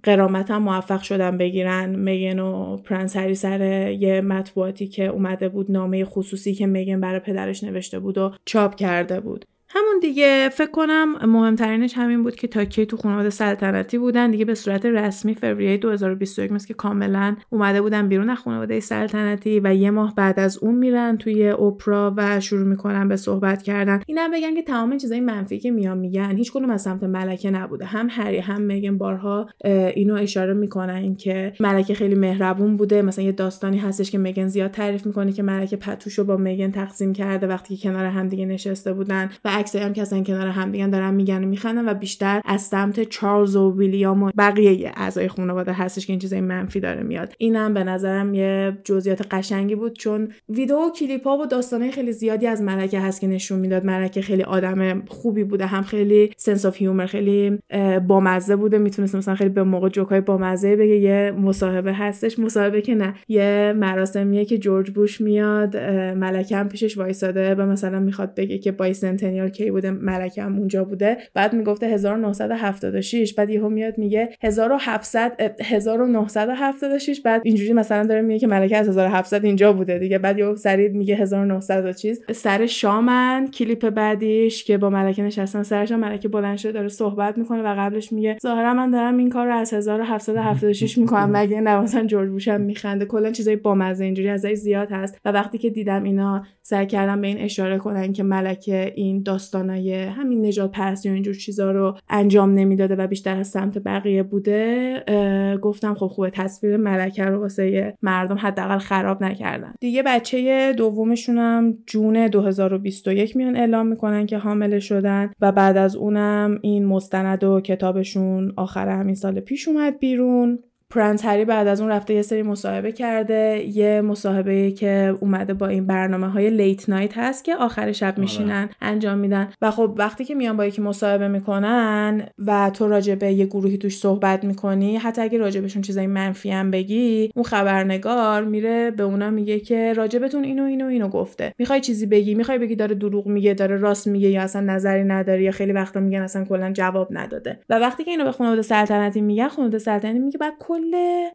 قرامت هم موفق شدن بگیرن. میگن و پرنس هری سر یه مطبوعاتی که اومده بود نامه خصوصی که میگن برای پدرش نوشته بود و چاپ کرده بود. همون دیگه فکر کنم مهمترینش همین بود که تاکی تو خانواده سلطنتی بودن دیگه به صورت رسمی فوریه 2021 مثل که کاملا اومده بودن بیرون از خانواده سلطنتی و یه ماه بعد از اون میرن توی اوپرا و شروع می‌کنن به صحبت کردن. اینم بگن که تمام چیزای منفی که میان میگن هیچ از سمت ملکه نبوده. هم هری هم میگن بارها اینو اشاره می‌کنن که ملکه خیلی مهربون بوده. مثلا یه داستانی هستش که میگن زیاد تعریف می‌کنه که ملکه پتوشو با میگن تقسیم کرده وقتی که کنار همدیگه نشسته بودن و عکسایی هم که اصلا کنار همدیگه دارن میگن و میخندن و بیشتر از سمت چارلز و ویلیام و بقیه اعضای خانواده هستش که این چیزای منفی داره میاد. اینم به نظرم یه جزئیات قشنگی بود چون ویدیو و کلیپ ها و داستانهای خیلی زیادی از ملکه هست که نشون می‌داد. ملکه خیلی آدم خوبی بوده هم خیلی سنس اف هیومر خیلی بامزه بوده. می‌تونست مثلا خیلی به موقع جوکای بامزه بگه یه مصاحبه هستش. مصاحبه که نه یه مراسمیه که جورج بوش میاد ملکه هم پیشش وایساده و مثلا می‌خواد بگه که بای سنتنیال کی بوده ملکه هم اونجا بوده. بعد می‌گفته 1976 بعد یهو میاد میگه 1700 1976 بعد اینجوری مثلا داره میگه که ملکه از 1700 اینجا بوده دیگه. بعد یهو سریع میگه 1900 چیز. سر شامن کلیپ بعدیش که با ملکه نشستن سرش ملکه بلند شده داره صحبت می‌کنه و قبلش میگه ظاهرا من دارم این کار رو از 1776 می‌کنم. مگه نه مثلا جورج بوش هم میخنده؟ کلا چیزای بامزه اینجوری ازش زیاد هست. و وقتی که دیدم اینا سعی کردم به این اشاره کنن که ملکه این داستانای همین نجات پرستی و اینجور چیزا رو انجام نمی‌داده و بیشتر از سمت بقیه بوده گفتم خب خوبه تصویر ملکه رو واسه مردم حداقل خراب نکردن. دیگه بچه هم جون 2021 میان اعلام می‌کنن که حامله شدن و بعد از اونم این مستند و کتابشون آخر همین سال پیش اومد بیرون. پرنس هری بعد از اون رفته یه سری مصاحبه کرده یه مصاحبه که اومده با این برنامه های لیت نایت هست که آخر شب میشینن انجام میدن. و خب وقتی که میان با یکی مصاحبه می‌کنن و تو راجع به یه گروهی توش صحبت می‌کنی حتی اگه راجبشون چیزای منفی هم بگی اون خبرنگار میره به اونا میگه که راجبتون اینو اینو اینو گفته. می‌خوای چیزی بگی؟ می‌خوای بگی داره دروغ میگه داره راست میگه یا اصلا نظری نداره یا خیلی وقتا میگن اصلا کلا جواب نداده. و وقتی که اینو به خانواده سلطنتی میگن خانواده سلطنتی میگه بعد کل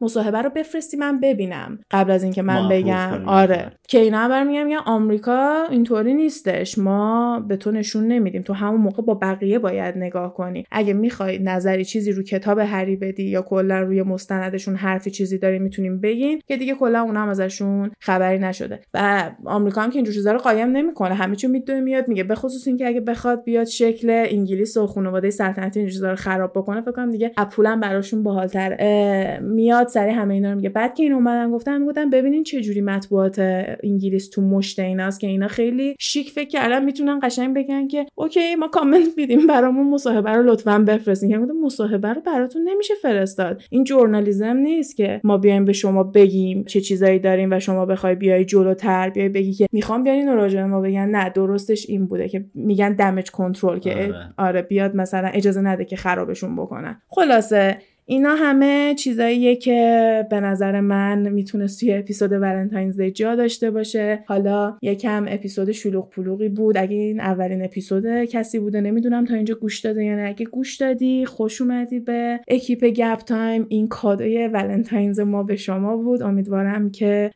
مصاحبه رو بفرستی من ببینم. قبل از اینکه من بگم آره. که اینا برمیگم میگن آمریکا اینطوری نیستش. ما به تو نشون نمیدیم. تو همون موقع با بقیه باید نگاه کنی. اگه می‌خوای نظری چیزی رو کتاب هری بدی یا کلا روی مستندشون حرفی چیزی داری می‌تونیم بگین که دیگه کلا اونها هم ازشون خبری نشده. و آمریکا هم که اینجور چیزا رو قایم نمی‌کنه. همه چی می‌دونه میاد میگه. به خصوص اینکه اگه بخواد بیاد شکل انگلیس و خانواده سلطنتی اینجور چیزا رو خراب بکنه فکر کنم دیگه اپولن براشون باحالتر میاد سری همه اینا رو میگه. بعد که این اومدن گفتن گفتن ببینین چه جوری مطبوعات انگلیس تو مشت ایناست که اینا خیلی شیک فکر کردن می‌تونن قشنگ بگن که اوکی ما کامنت میدیم برامون مصاحبه رو لطفا بفرستین. که مصاحبه رو براتون نمیشه فرستاد. این جورنالیزم نیست که ما بیایم به شما بگیم چه چیزایی داریم و شما بخوای بیای جلوتر بیای بگی که می‌خوام بیان اینو راجع ما بگن. نه درستش این بوده که میگن دمج کنترل که آره. آره بیاد مثلا اجازه نده که خرابشون بکنن. خلاصه اینا همه چیزاییه که به نظر من می‌تونه توی اپیزود Valentine's جا داشته باشه. حالا یکم اپیزود شلوغ پلوغی بود. اگه این اولین اپیزود کسی بوده نمی‌دونم تا اینجا گوش داده یا نه. اگه گوش دادی خوش اومدی به اکیپ گپ تایم. این کادوی Valentine's ما به شما بود. امیدوارم که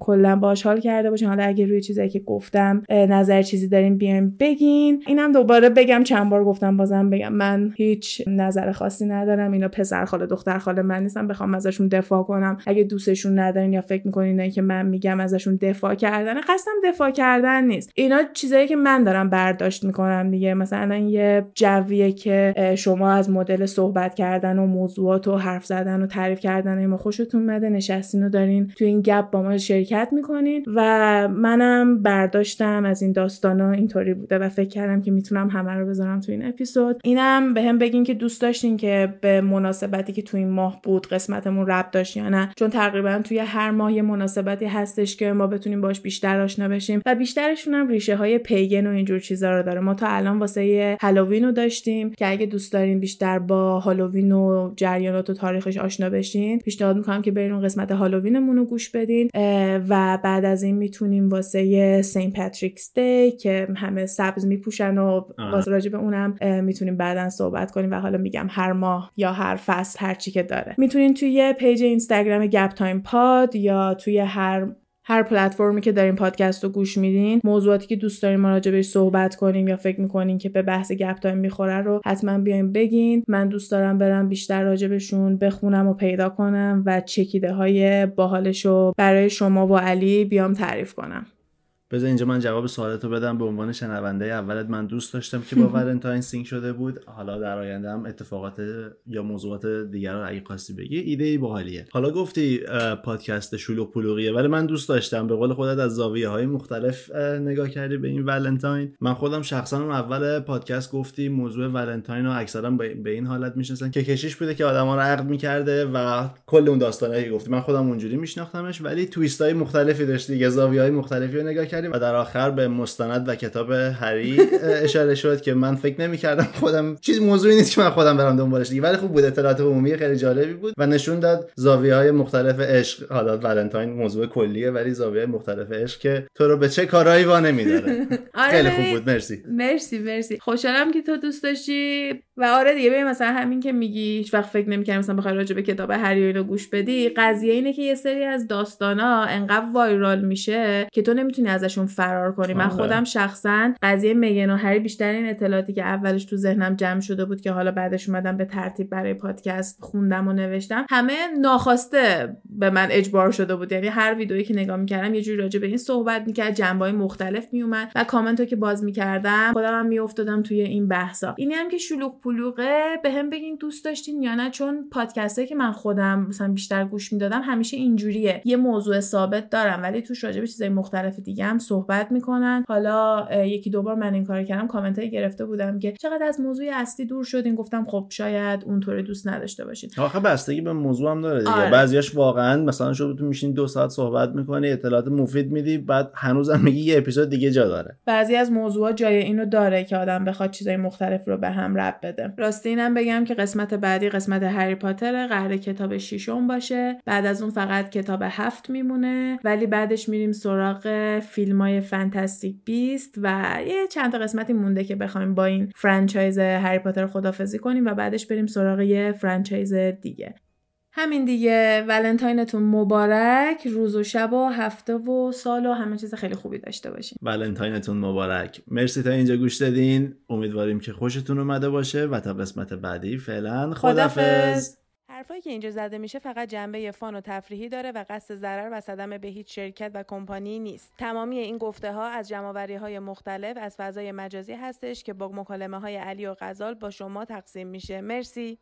کلا باش حال کرده باشین. حالا اگه روی چیزایی که گفتم نظر چیزی دارین بیاین بگین. اینم دوباره بگم چند بار گفتم بازم بگم. من هیچ نظر خاصی ندارم. اینا پسر خاله دختر خاله من نیستم بخوام ازشون دفاع کنم. اگه دوستشون ندارین یا فکر می‌کنین که من میگم ازشون دفاع کردن قصدم دفاع کردن نیست. اینا چیزایی که من دارم برداشت می‌کنم دیگه. مثلا یه جویه که شما از مدل صحبت کردن و موضوعات و حرف زدن و تعریف کردن ما خوشتون اومده نشستین و دارین تو این گپ با ما شرکت می‌کنین. و منم برداشتم از این داستانا اینطوری بوده و فکر کردم که می‌تونم همه رو بذارم تو این اپیزود. اینم به بگین که دوست داشتین که به مناسبتی که تو این ماه بود قسمتمون رب داشت یا نه. چون تقریبا توی هر ماه یه مناسبتی هستش که ما بتونیم باش بیشتر آشنا بشیم و بیشترشون هم ریشه های پیگن و اینجور چیزا رو داره. ما تا الان واسه هالووین رو داشتیم که اگه دوست دارین بیشتر با هالووین و جریانات و تاریخش آشنا بشین پیشنهاد می‌کنم که برین قسمت هالووینمون رو گوش بدین و بعد از این می‌تونیم واسه St. Patrick's Day که همه سبز میپوشن و واسه راجع به اونم می‌تونیم بعدا صحبت کنیم و حالا میگم هر ماه یا هر فصل هر چی که داره. می‌تونین توی پیج اینستاگرام گپ تایم پاد یا توی هر هر پلتفرمی که دارین پادکست رو گوش میدین موضوعاتی که دوست دارین ما راجع بهش صحبت کنیم یا فکر می‌کنین که به بحث گپ تایم می‌خوره رو حتما بیاین بگین. من دوست دارم برم بیشتر راجبشون بخونم و پیدا کنم و چکیده های باحالش رو برای شما و علی بیام تعریف کنم. بذار اینجا من جواب سوالتو بدم به عنوان شنونده اولت. من دوست داشتم که با ولنتاین sync شده بود. حالا در آینده هم اتفاقات یا موضوعات دیگر رو اگه خواستی بگی ایده ای باحالیه حالا گفتی پادکست شلوغ پلوغیه ولی من دوست داشتم. به قول خودت از زاویه های مختلف نگاه کردی به این ولنتاین. من خودم شخصا اون اول پادکست گفتی موضوع ولنتاین رو اکثرا به این حالت می‌شناسن که کشیش بوده که آدما رو عقد می‌کرده و کل اون داستانایی که گفتی. من خودم اونجوری میشناختمش ولی twist های مختلفی داشتی یه زاویه های مختلفی رو نگاه کردیم و در آخر به مستند و کتاب هری اشاره شد که من فکر نمی‌کردم خودم چیز موضوعی نیست که من خودم برم دنبالش دیگه. ولی خوب بود اطلاعات عمومی خیلی جالبی بود و نشون داد زاویه های مختلف عشق. حالا ولنتاین موضوع کلیه ولی زاویه مختلف عشق که تو رو به چه کارهایی وا نمیداره. آره خیلی خوب بود. مرسی. مرسی مرسی. خوشحالم که تو دوست داشتی. و آره دیگه ببین مثلا همین که میگی هیچ وقت فکر نمی‌کردم مثلا بخوای راجع به کتاب هری رو گوش بدی. قضیه اینه که یه سری از داستانا انقدر وایرال میشه که تو نمی‌تونی ازشون فرار کنی. من آره. خودم شخصا قضیه میگن و هری بیشتر این اطلاعاتی که اولش تو ذهنم جمع شده بود که حالا بعدش اومدم به ترتیب برای پادکست خوندم و نوشتم همه ناخواسته به من اجبار شده بود. یعنی هر ویدئویی که نگاه می‌کردم یه جوری راجع به این صحبت می‌کرد جنبه مختلف میومد و کامنت که باز می‌کردم خودم هم میافتادم توی این بحثا. اینی هم که شلوغ پلوغه به هم بگین دوست داشتین یا نه چون پادکسته که من خودم مثلا بیشتر گوش می‌دادم همیشه اینجوریه. یه موضوع ثابت دارم ولی توش راجع به چیزای مختلف دیگه هم صحبت می‌کنن. حالا یکی دو بار من این کار کردم کامنت گرفته بودم که چقدر از موضوع اصلی دور شدین؟ گفتم خب شاید اونطوری دوست نداشته باشین. آخه بستگی به موضوع هم داره دیگه. آره. بعضیاش واقعا مثلا شما تو میشین دو ساعت صحبت می‌کنی اطلاعات مفید میدی بعد هنوزم میگی یه اپیزود دیگه جا داره. بعضی از موضوعات جای اینو داره که آدم بخواد چیزای مختلف رو به هم ربط بده راستی اینم بگم که قسمت بعدی قسمت هری پاتر قراره کتاب ششم باشه. بعد از اون فقط کتاب هفت میمونه. ولی بعدش میریم سراغ فیلم های Fantastic Beasts و یه چند تا قسمتی مونده که بخوایم با این franchise هری پاتر خدافظی کنیم و بعدش بریم سراغ یه franchise دیگه. همین دیگه. ولنتاینتون مبارک. روز و شب و هفته و سال و همه چیز خیلی خوبی داشته باشین. ولنتاینتون مبارک. مرسی تا اینجا گوش دادین. امیدواریم که خوشتون اومده باشه و تا قسمت بعدی فعلا خدافظ حرفایی که اینجا زده میشه فقط جنبه fun و تفریحی داره و قصد ضرر و صدمه به هیچ شرکت و کمپانی نیست. تمامی این گفته ها از جمعآوری های مختلف از فضای مجازی هستش که با مکالمه های علی و غزال با شما تقسیم میشه. مرسی.